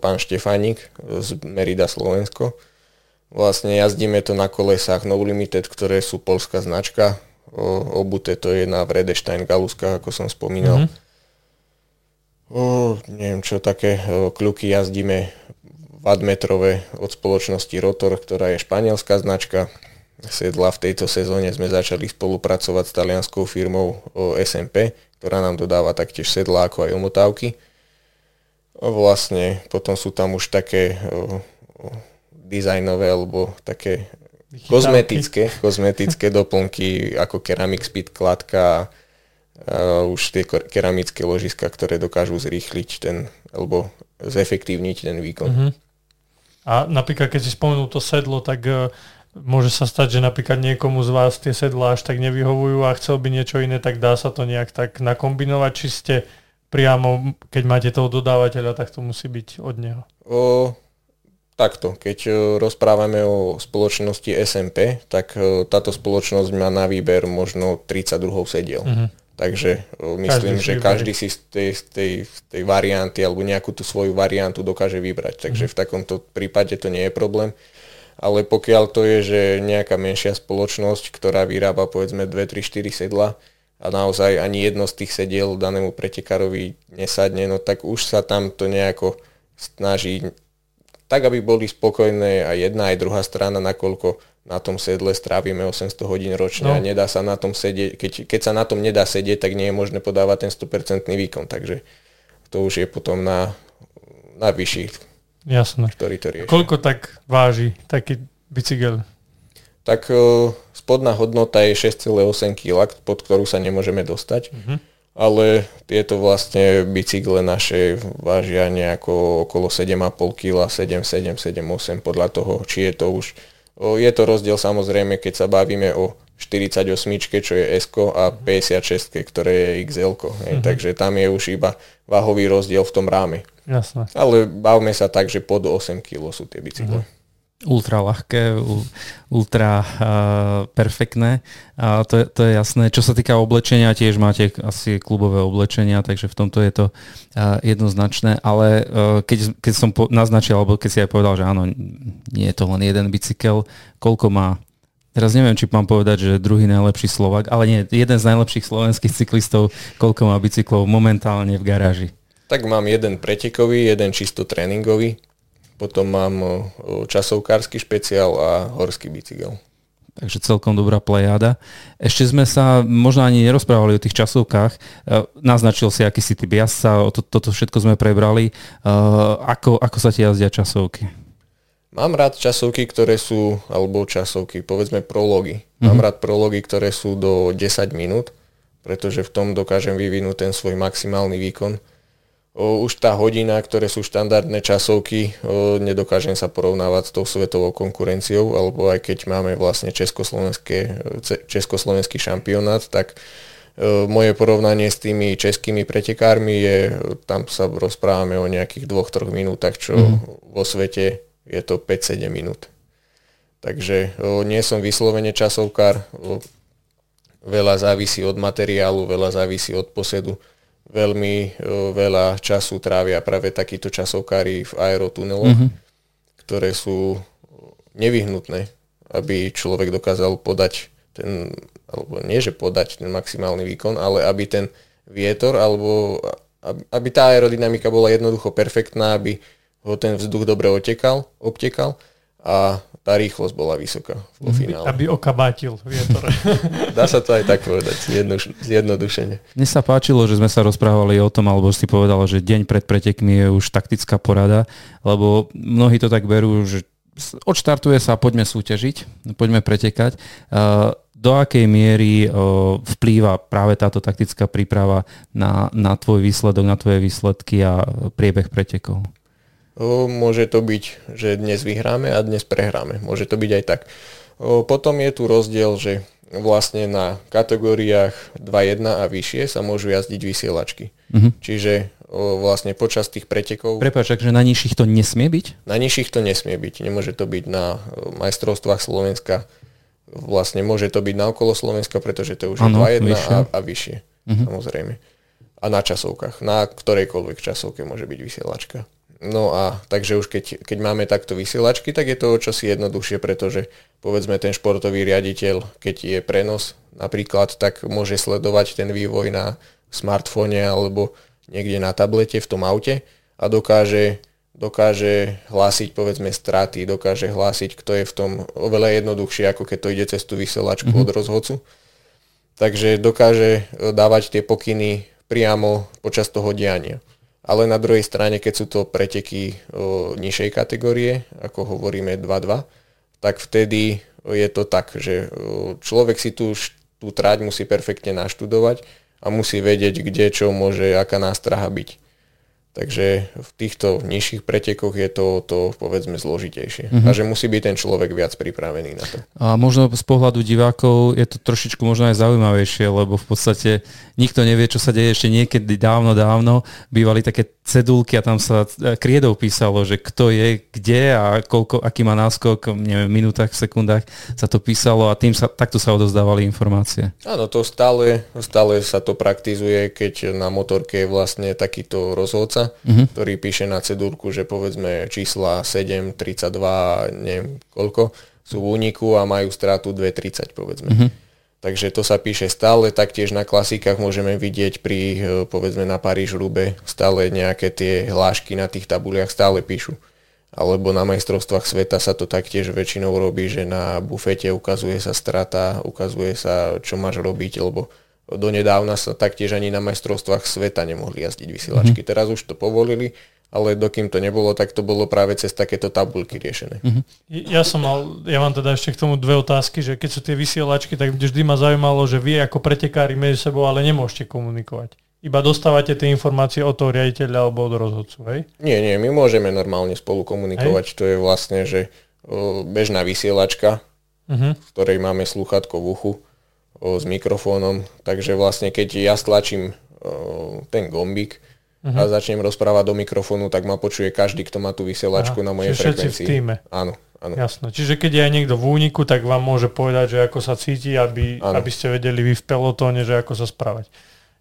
pán Štefánik z Merida Slovensko. Vlastne jazdíme to na kolesách No Limited, ktoré sú polská značka. Obuté to je na Vredestein Galuska, ako som spomínal. Mm-hmm. O, neviem čo, také kľuky jazdíme vadmetrové od spoločnosti Rotor, ktorá je španielská značka. Sedla v tejto sezóne sme začali spolupracovať s talianskou firmou SMP, ktorá nám dodáva taktiež sedla ako aj omotávky. Vlastne potom sú tam už také o, o, dizajnové alebo také kozmetické, kozmetické doplnky ako Ceramic Speed kladka a už tie keramické ložiska, ktoré dokážu zrýchliť ten alebo zefektívniť ten výkon. Uh-huh. A napríklad, keď si spomenul to sedlo, tak uh, môže sa stať, že napríklad niekomu z vás tie sedlá až tak nevyhovujú a chcel by niečo iné, tak dá sa to nejak tak nakombinovať, či ste priamo, keď máte toho dodávateľa, tak to musí byť od neho. O, takto, keď e, rozprávame o spoločnosti SMP, tak e, táto spoločnosť má na výber možno 32 sediel. Uh-huh. Takže o, myslím, každý že každý si z tej, z, tej, z tej varianty alebo nejakú tú svoju variantu dokáže vybrať. Takže uh-huh. v takomto prípade to nie je problém. Ale pokiaľ to je, že nejaká menšia spoločnosť, ktorá vyrába povedzme 2, 3, 4 sedla, a naozaj ani jedno z tých sediel danému pretekárovi nesadne, no tak už sa tam to nejako snaží tak, aby boli spokojné aj jedna, aj druhá strana, nakoľko na tom sedle strávime 800 hodín ročne no. a nedá sa na tom sedieť, keď, keď sa na tom nedá sedieť, tak nie je možné podávať ten 100% výkon, takže to už je potom na, na vyšších, Jasné. ktorý to rieši. Koľko tak váži taký bicykel? tak e, spodná hodnota je 6,8 kg, pod ktorú sa nemôžeme dostať. Mm-hmm. Ale tieto vlastne bicykle naše vážia nejako okolo 7,5 kg, 7, 7, 7, 8 podľa toho, či je to už... Je to rozdiel samozrejme, keď sa bavíme o 48, čo je S a 56, ktoré je XL. Mm-hmm. Takže tam je už iba váhový rozdiel v tom ráme. Jasne. Ale bavme sa tak, že pod 8 kg sú tie bicykle. Mm-hmm ultra ľahké, ultra uh, perfektné. A to, je, to je jasné. Čo sa týka oblečenia, tiež máte asi klubové oblečenia, takže v tomto je to uh, jednoznačné. Ale uh, keď, keď som po, naznačil, alebo keď si aj povedal, že áno, nie je to len jeden bicykel, koľko má Teraz neviem, či mám povedať, že druhý najlepší Slovak, ale nie, jeden z najlepších slovenských cyklistov, koľko má bicyklov momentálne v garáži. Tak mám jeden pretekový, jeden čisto tréningový, potom mám časovkársky špeciál a horský bicykel. Takže celkom dobrá plejada. Ešte sme sa možno ani nerozprávali o tých časovkách. E, naznačil si, aký si typ jazdca, to, toto všetko sme prebrali. E, ako, ako sa ti jazdia časovky? Mám rád časovky, ktoré sú, alebo časovky, povedzme prology. Mám mm-hmm. rád prology, ktoré sú do 10 minút, pretože v tom dokážem vyvinúť ten svoj maximálny výkon už tá hodina, ktoré sú štandardné časovky, nedokážem sa porovnávať s tou svetovou konkurenciou, alebo aj keď máme vlastne československý šampionát, tak moje porovnanie s tými českými pretekármi je, tam sa rozprávame o nejakých dvoch, troch minútach, čo mm. vo svete je to 5-7 minút. Takže nie som vyslovene časovkár, veľa závisí od materiálu, veľa závisí od posedu veľmi veľa času trávia práve takíto časovkári v aerotuneloch, mm-hmm. ktoré sú nevyhnutné, aby človek dokázal podať ten, alebo nie že podať ten maximálny výkon, ale aby ten vietor, alebo aby tá aerodynamika bola jednoducho perfektná, aby ten vzduch dobre otekal, obtekal a tá rýchlosť bola vysoká vo finále. Aby okabátil vietor. Dá sa to aj tak povedať, zjednodušene. Mne sa páčilo, že sme sa rozprávali o tom, alebo si povedal, že deň pred pretekmi je už taktická porada, lebo mnohí to tak berú, že odštartuje sa, poďme súťažiť, poďme pretekať. Do akej miery vplýva práve táto taktická príprava na, na tvoj výsledok, na tvoje výsledky a priebeh pretekov? Môže to byť, že dnes vyhráme a dnes prehráme. Môže to byť aj tak. Potom je tu rozdiel, že vlastne na kategóriách 2.1 a vyššie sa môžu jazdiť vysielačky. Uh-huh. Čiže vlastne počas tých pretekov... Prepač, že na nižších to nesmie byť? Na nižších to nesmie byť. Nemôže to byť na majstrovstvách Slovenska. Vlastne môže to byť na okolo Slovenska, pretože to už ano, je 2.1 vyššie. A, a vyššie. Uh-huh. Samozrejme. A na časovkách. Na ktorejkoľvek časovke môže byť vysielačka. No a takže už keď, keď máme takto vysielačky, tak je to čosi jednoduchšie, pretože povedzme ten športový riaditeľ, keď je prenos napríklad, tak môže sledovať ten vývoj na smartfóne alebo niekde na tablete v tom aute a dokáže, dokáže hlásiť povedzme straty, dokáže hlásiť, kto je v tom oveľa jednoduchšie, ako keď to ide cez tú vysielačku mm-hmm. od rozhodcu. Takže dokáže e, dávať tie pokyny priamo počas toho diania ale na druhej strane, keď sú to preteky o, nižšej kategórie, ako hovoríme 2-2, tak vtedy je to tak, že o, človek si tú, tú tráť musí perfektne naštudovať a musí vedieť, kde čo môže, aká nástraha byť. Takže v týchto nižších pretekoch je to, to povedzme zložitejšie. Mm-hmm. A že musí byť ten človek viac pripravený na to. A možno z pohľadu divákov je to trošičku možno aj zaujímavejšie, lebo v podstate nikto nevie, čo sa deje ešte niekedy dávno, dávno. Bývali také cedulky a tam sa e, kriedou písalo, že kto je kde a koľko, aký má náskok, neviem, v minútach, v sekundách sa to písalo a tým sa, takto sa odozdávali informácie. Áno, to stále, stále sa to praktizuje, keď na motorke je vlastne takýto rozhodca dopravca, uh-huh. ktorý píše na cedúrku, že povedzme čísla 7, 32, neviem koľko, sú v úniku a majú stratu 2,30 povedzme. Uh-huh. Takže to sa píše stále, taktiež na klasikách môžeme vidieť pri, e, povedzme na Paríž Rube, stále nejaké tie hlášky na tých tabuliach stále píšu. Alebo na majstrovstvách sveta sa to taktiež väčšinou robí, že na bufete ukazuje sa strata, ukazuje sa, čo máš robiť, lebo donedávna sa taktiež ani na majstrovstvách sveta nemohli jazdiť vysielačky. Mm-hmm. Teraz už to povolili, ale dokým to nebolo, tak to bolo práve cez takéto tabulky riešené. Mm-hmm. Ja som mal, ja mám teda ešte k tomu dve otázky, že keď sú tie vysielačky, tak vždy ma zaujímalo, že vy ako pretekári medzi sebou ale nemôžete komunikovať. Iba dostávate tie informácie od toho riaditeľa alebo od rozhodcu, hej? Nie, nie, my môžeme normálne spolu komunikovať. Hej. To je vlastne, že o, bežná vysielačka, uh-huh. v ktorej máme slúchatko v uchu s mikrofónom, takže vlastne keď ja stlačím ten gombík uh-huh. a začnem rozprávať do mikrofónu, tak ma počuje každý, kto má tú vysielačku Aha, na mojej frekvencii. v týme. Áno. Áno. Jasné. Čiže keď je aj niekto v úniku, tak vám môže povedať, že ako sa cíti, aby, aby ste vedeli vy v pelotóne, že ako sa správať.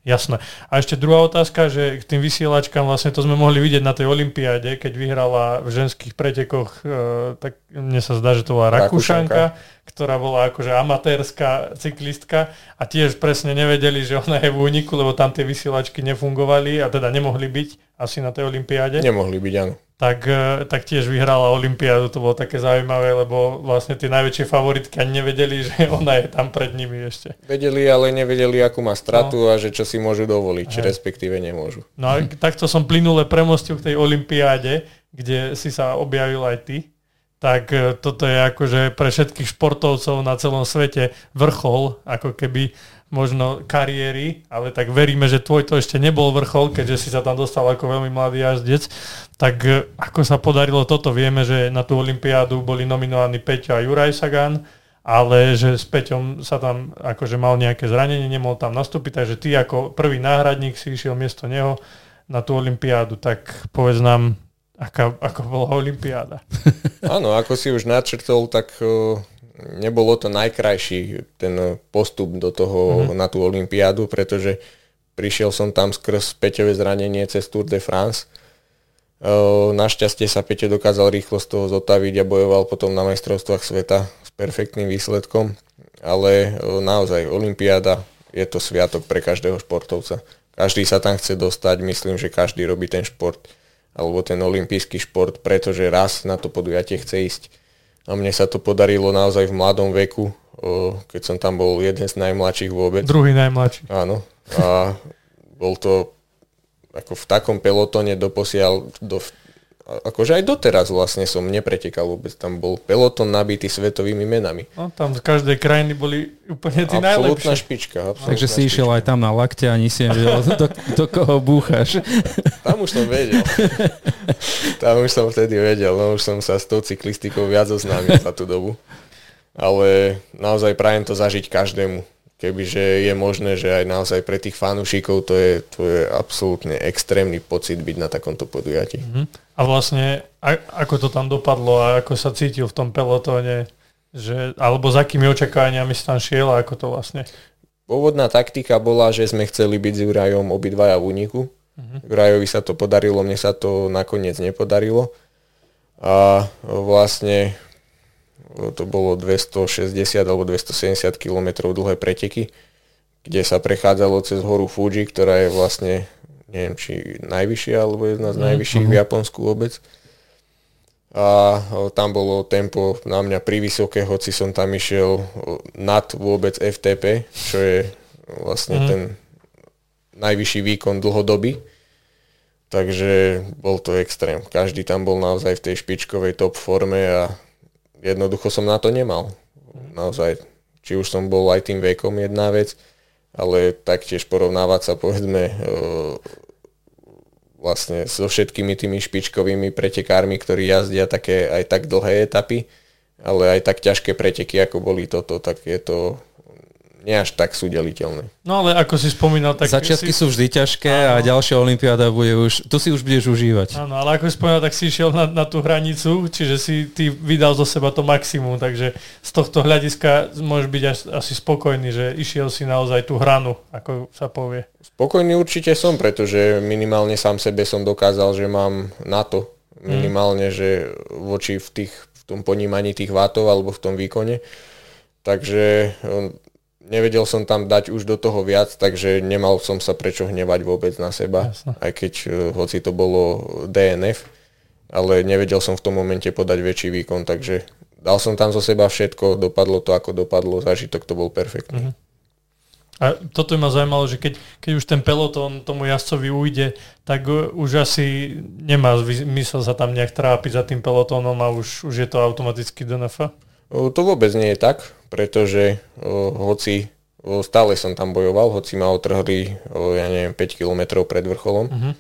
Jasné. A ešte druhá otázka, že k tým vysielačkám vlastne to sme mohli vidieť na tej olympiáde, keď vyhrala v ženských pretekoch, e, tak mne sa zdá, že to bola Rakúšanka, ktorá bola akože amatérska cyklistka a tiež presne nevedeli, že ona je v úniku, lebo tam tie vysielačky nefungovali a teda nemohli byť asi na tej olympiáde. Nemohli byť, áno tak, e, tak tiež vyhrala Olympiádu, to bolo také zaujímavé, lebo vlastne tie najväčšie favoritky ani nevedeli, že ona je tam pred nimi ešte. Vedeli, ale nevedeli, akú má stratu no. a že čo si môžu dovoliť, či respektíve nemôžu. No a takto som plynule premostil k tej Olympiáde, kde si sa objavil aj ty. Tak e, toto je akože pre všetkých športovcov na celom svete vrchol, ako keby možno kariéry, ale tak veríme, že tvoj to ešte nebol vrchol, keďže si sa tam dostal ako veľmi mladý jazdec. Tak e, ako sa podarilo toto? Vieme, že na tú olympiádu boli nominovaní Peťo a Juraj Sagan, ale že s Peťom sa tam akože mal nejaké zranenie, nemohol tam nastúpiť, takže ty ako prvý náhradník si išiel miesto neho na tú olympiádu, tak povedz nám, aká, ako bola olympiáda. Áno, ako si už načrtol, tak nebolo to najkrajší ten postup do toho, mm-hmm. na tú olympiádu, pretože prišiel som tam skrz Peťové zranenie cez Tour de France. Našťastie sa Peťo dokázal rýchlo z toho zotaviť a bojoval potom na majstrovstvách sveta s perfektným výsledkom. Ale naozaj, olympiáda je to sviatok pre každého športovca. Každý sa tam chce dostať, myslím, že každý robí ten šport alebo ten olimpijský šport, pretože raz na to podujatie chce ísť a mne sa to podarilo naozaj v mladom veku, keď som tam bol jeden z najmladších vôbec. Druhý najmladší. Áno. A bol to ako v takom pelotone doposiaľ, do, akože aj doteraz vlastne som nepretekal vôbec. Tam bol peloton nabitý svetovými menami. No, tam z každej krajiny boli úplne tí najlepšie. špička. Absolútna Takže si išiel aj tam na lakte a ani si nevedel, do, do koho búchaš. Tam už som vedel. Tam už som vtedy vedel, no už som sa s tou cyklistikou viac oznámil za tú dobu. Ale naozaj prajem to zažiť každému kebyže je možné, že aj naozaj pre tých fanúšikov to je, to je absolútne extrémny pocit byť na takomto podujatí. Mm-hmm. A vlastne, a, ako to tam dopadlo a ako sa cítil v tom pelotóne, že, alebo za akými očakávaniami si tam šiel a ako to vlastne? Pôvodná taktika bola, že sme chceli byť s Jurajom obidvaja v úniku, Uh-huh. Jurajovi sa to podarilo, mne sa to nakoniec nepodarilo. A vlastne to bolo 260 alebo 270 km dlhé preteky, kde sa prechádzalo cez horu Fuji, ktorá je vlastne, neviem, či najvyššia, alebo jedna z mhm. najvyšších uh-huh. v Japonsku vôbec a tam bolo tempo na mňa vysoké, hoci som tam išiel nad vôbec FTP, čo je vlastne mm. ten najvyšší výkon dlhodoby. Takže bol to extrém. Každý tam bol naozaj v tej špičkovej top forme a jednoducho som na to nemal. Naozaj, či už som bol aj tým vekom jedna vec, ale taktiež porovnávať sa povedzme vlastne so všetkými tými špičkovými pretekármi, ktorí jazdia také aj tak dlhé etapy, ale aj tak ťažké preteky, ako boli toto, tak je to nie až tak sú deliteľné. No ale ako si spomínal, tak... Začiatky si... sú vždy ťažké áno. a ďalšia olimpiáda bude už... Tu si už budeš užívať. Áno, ale ako si spomínal, tak si išiel na, na tú hranicu, čiže si ty vydal zo seba to maximum, takže z tohto hľadiska môžeš byť až, asi spokojný, že išiel si naozaj tú hranu, ako sa povie. Spokojný určite som, pretože minimálne sám sebe som dokázal, že mám na to. Minimálne, mm. že voči v, tých, v tom ponímaní tých vátov alebo v tom výkone. Takže nevedel som tam dať už do toho viac, takže nemal som sa prečo hnevať vôbec na seba, Jasne. aj keď uh, hoci to bolo DNF, ale nevedel som v tom momente podať väčší výkon, takže dal som tam zo seba všetko, dopadlo to ako dopadlo, zážitok to bol perfektný. Uh-huh. A toto ma zaujímalo, že keď, keď už ten pelotón tomu jazdcovi ujde, tak už asi nemá zmysel sa tam nejak trápiť za tým pelotónom a už, už je to automaticky DNF? To vôbec nie je tak, pretože hoci stále som tam bojoval, hoci ma otrhli, ja neviem, 5 km pred vrcholom. Uh-huh.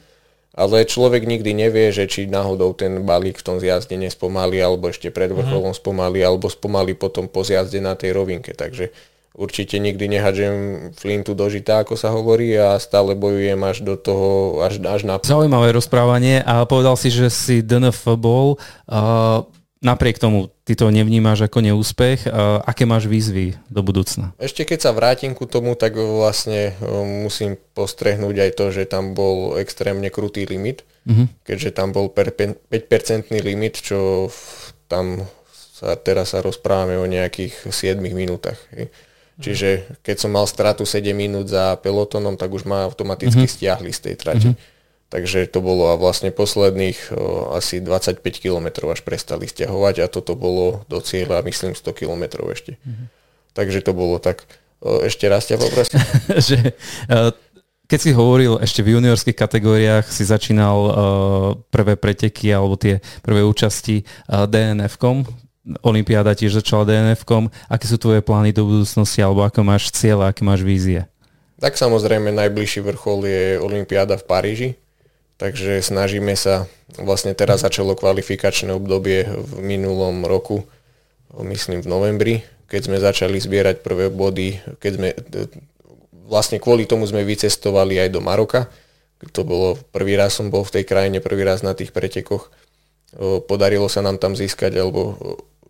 Ale človek nikdy nevie, že či náhodou ten balík v tom zjazde nespomalí, alebo ešte pred mhm. vrcholom uh-huh. spomalí, alebo spomalí potom po zjazde na tej rovinke. Takže určite nikdy nehadžem flintu do žita, ako sa hovorí, a stále bojujem až do toho, až, až na... Zaujímavé rozprávanie a povedal si, že si DNF bol. Uh, napriek tomu ty to nevnímáš ako neúspech. Aké máš výzvy do budúcna? Ešte keď sa vrátim ku tomu, tak vlastne musím postrehnúť aj to, že tam bol extrémne krutý limit, uh-huh. keďže tam bol 5-percentný limit, čo tam sa, teraz sa rozprávame o nejakých 7 minútach. Čiže keď som mal stratu 7 minút za pelotonom, tak už ma automaticky uh-huh. stiahli z tej trate. Uh-huh. Takže to bolo a vlastne posledných o, asi 25 km až prestali stiahovať a toto bolo do cieľa myslím 100 km ešte. Mm-hmm. Takže to bolo tak. O, ešte raz ťa poprosím. že, uh, keď si hovoril ešte v juniorských kategóriách, si začínal uh, prvé preteky alebo tie prvé účasti uh, DNF-kom, Olympiáda tiež začala DNF-kom. Aké sú tvoje plány do budúcnosti alebo ako máš cieľa, aké máš vízie? Tak samozrejme najbližší vrchol je Olympiáda v Paríži Takže snažíme sa, vlastne teraz začalo kvalifikačné obdobie v minulom roku, myslím v novembri, keď sme začali zbierať prvé body, keď sme, vlastne kvôli tomu sme vycestovali aj do Maroka. To bolo, prvý raz som bol v tej krajine, prvý raz na tých pretekoch. Podarilo sa nám tam získať, alebo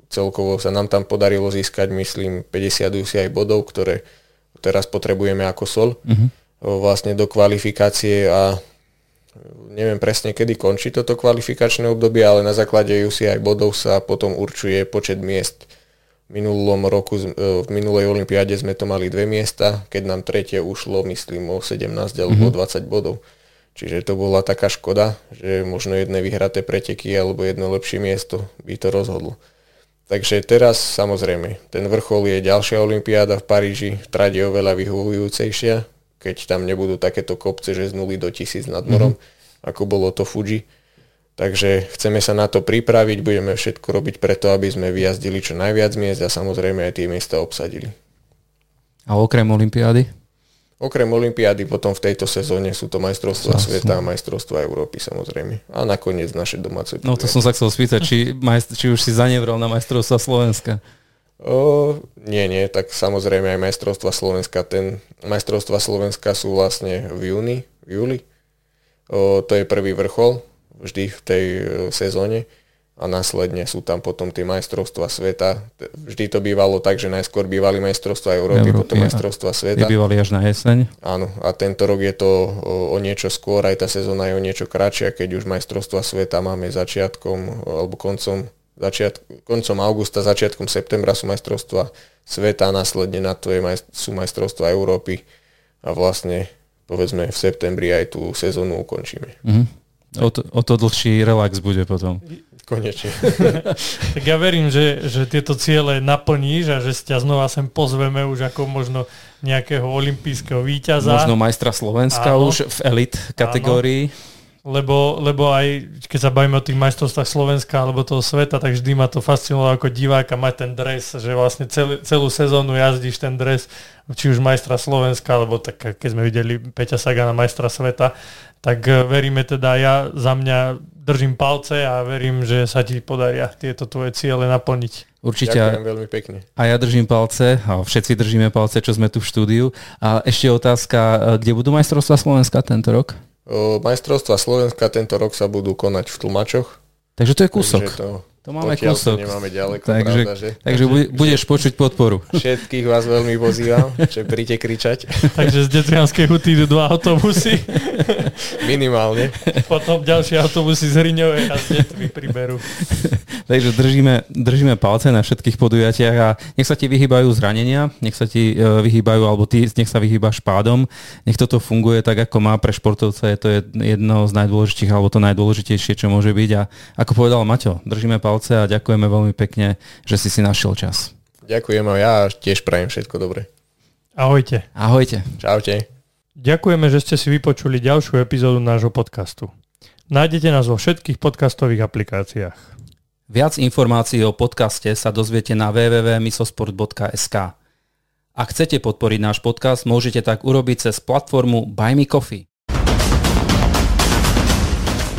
celkovo sa nám tam podarilo získať, myslím, 50 aj bodov, ktoré teraz potrebujeme ako sol. Uh-huh. Vlastne do kvalifikácie a neviem presne, kedy končí toto kvalifikačné obdobie, ale na základe UCI bodov sa potom určuje počet miest. V minulom roku, e, v minulej olympiáde sme to mali dve miesta, keď nám tretie ušlo, myslím, o 17 alebo mm-hmm. 20 bodov. Čiže to bola taká škoda, že možno jedné vyhraté preteky alebo jedno lepšie miesto by to rozhodlo. Takže teraz samozrejme, ten vrchol je ďalšia olympiáda v Paríži, trať je oveľa vyhovujúcejšia, keď tam nebudú takéto kopce, že z 0 do 1000 nad morom. Mm-hmm ako bolo to Fuji. Takže chceme sa na to pripraviť, budeme všetko robiť preto, aby sme vyjazdili čo najviac miest a samozrejme aj tie miesta obsadili. A okrem Olympiády? Okrem Olympiády potom v tejto sezóne sú to majstrovstvá sveta a majstrovstvá Európy samozrejme. A nakoniec naše domáce. No to som sa chcel spýtať, či, majst- či už si zanevral na majstrovstvá Slovenska. O, nie, nie, tak samozrejme aj majstrovstva Slovenska. Ten majstrovstva Slovenska sú vlastne v júni, v júli, O, to je prvý vrchol vždy v tej e, sezóne a následne sú tam potom tie majstrovstva sveta. Vždy to bývalo tak, že najskôr bývali majstrovstva Európy, Európy potom majstrovstva sveta. Bývali až na jeseň. Áno, a tento rok je to o, o niečo skôr, aj tá sezóna je o niečo kratšia, keď už majstrovstva sveta máme začiatkom alebo koncom, začiat, koncom augusta, začiatkom septembra sú majstrovstva sveta, následne na to je, sú majstrovstva Európy a vlastne povedzme v septembri aj tú sezónu ukončíme. Mm-hmm. O, to, o to dlhší relax bude potom. Konečne. tak ja verím, že, že tieto ciele naplníš a že ťa znova sem pozveme už ako možno nejakého olimpijského víťaza. Možno majstra Slovenska Áno. už v elit kategórii. Áno. Lebo, lebo aj keď sa bavíme o tých majstrovstvách Slovenska alebo toho sveta, tak vždy ma to fascinovalo ako diváka mať ten dres, že vlastne celý, celú sezónu jazdíš ten dres, či už majstra Slovenska, alebo tak keď sme videli Peťa Sagana majstra sveta, tak veríme teda, ja za mňa držím palce a verím, že sa ti podaria tieto tvoje ciele naplniť. Určite. Ďakujem veľmi pekne. A ja držím palce, a všetci držíme palce, čo sme tu v štúdiu. A ešte otázka, kde budú majstrovstvá Slovenska tento rok? Majstrovstva Slovenska tento rok sa budú konať v Tlumačoch. Takže to je kúsok. Takže to to máme kúsok. nemáme ďaleko, takže, pravda, že? Takže budeš počuť podporu. Všetkých vás veľmi pozývam, že príďte kričať. takže z Detrianskej huty idú dva autobusy. Minimálne. Potom ďalšie autobusy z Hriňovej a z Detvy priberú. takže držíme, držíme palce na všetkých podujatiach a nech sa ti vyhýbajú zranenia, nech sa ti e, vyhýbajú, alebo ty nech sa vyhýbaš pádom, nech toto funguje tak, ako má pre športovca, je to jedno z najdôležitejších, alebo to najdôležitejšie, čo môže byť a ako povedal Maťo, držíme palce palce a ďakujeme veľmi pekne, že si si našiel čas. Ďakujem a ja tiež prajem všetko dobre. Ahojte. Ahojte. Čaute. Ďakujeme, že ste si vypočuli ďalšiu epizódu nášho podcastu. Nájdete nás vo všetkých podcastových aplikáciách. Viac informácií o podcaste sa dozviete na www.misosport.sk. Ak chcete podporiť náš podcast, môžete tak urobiť cez platformu Buy Me Coffee.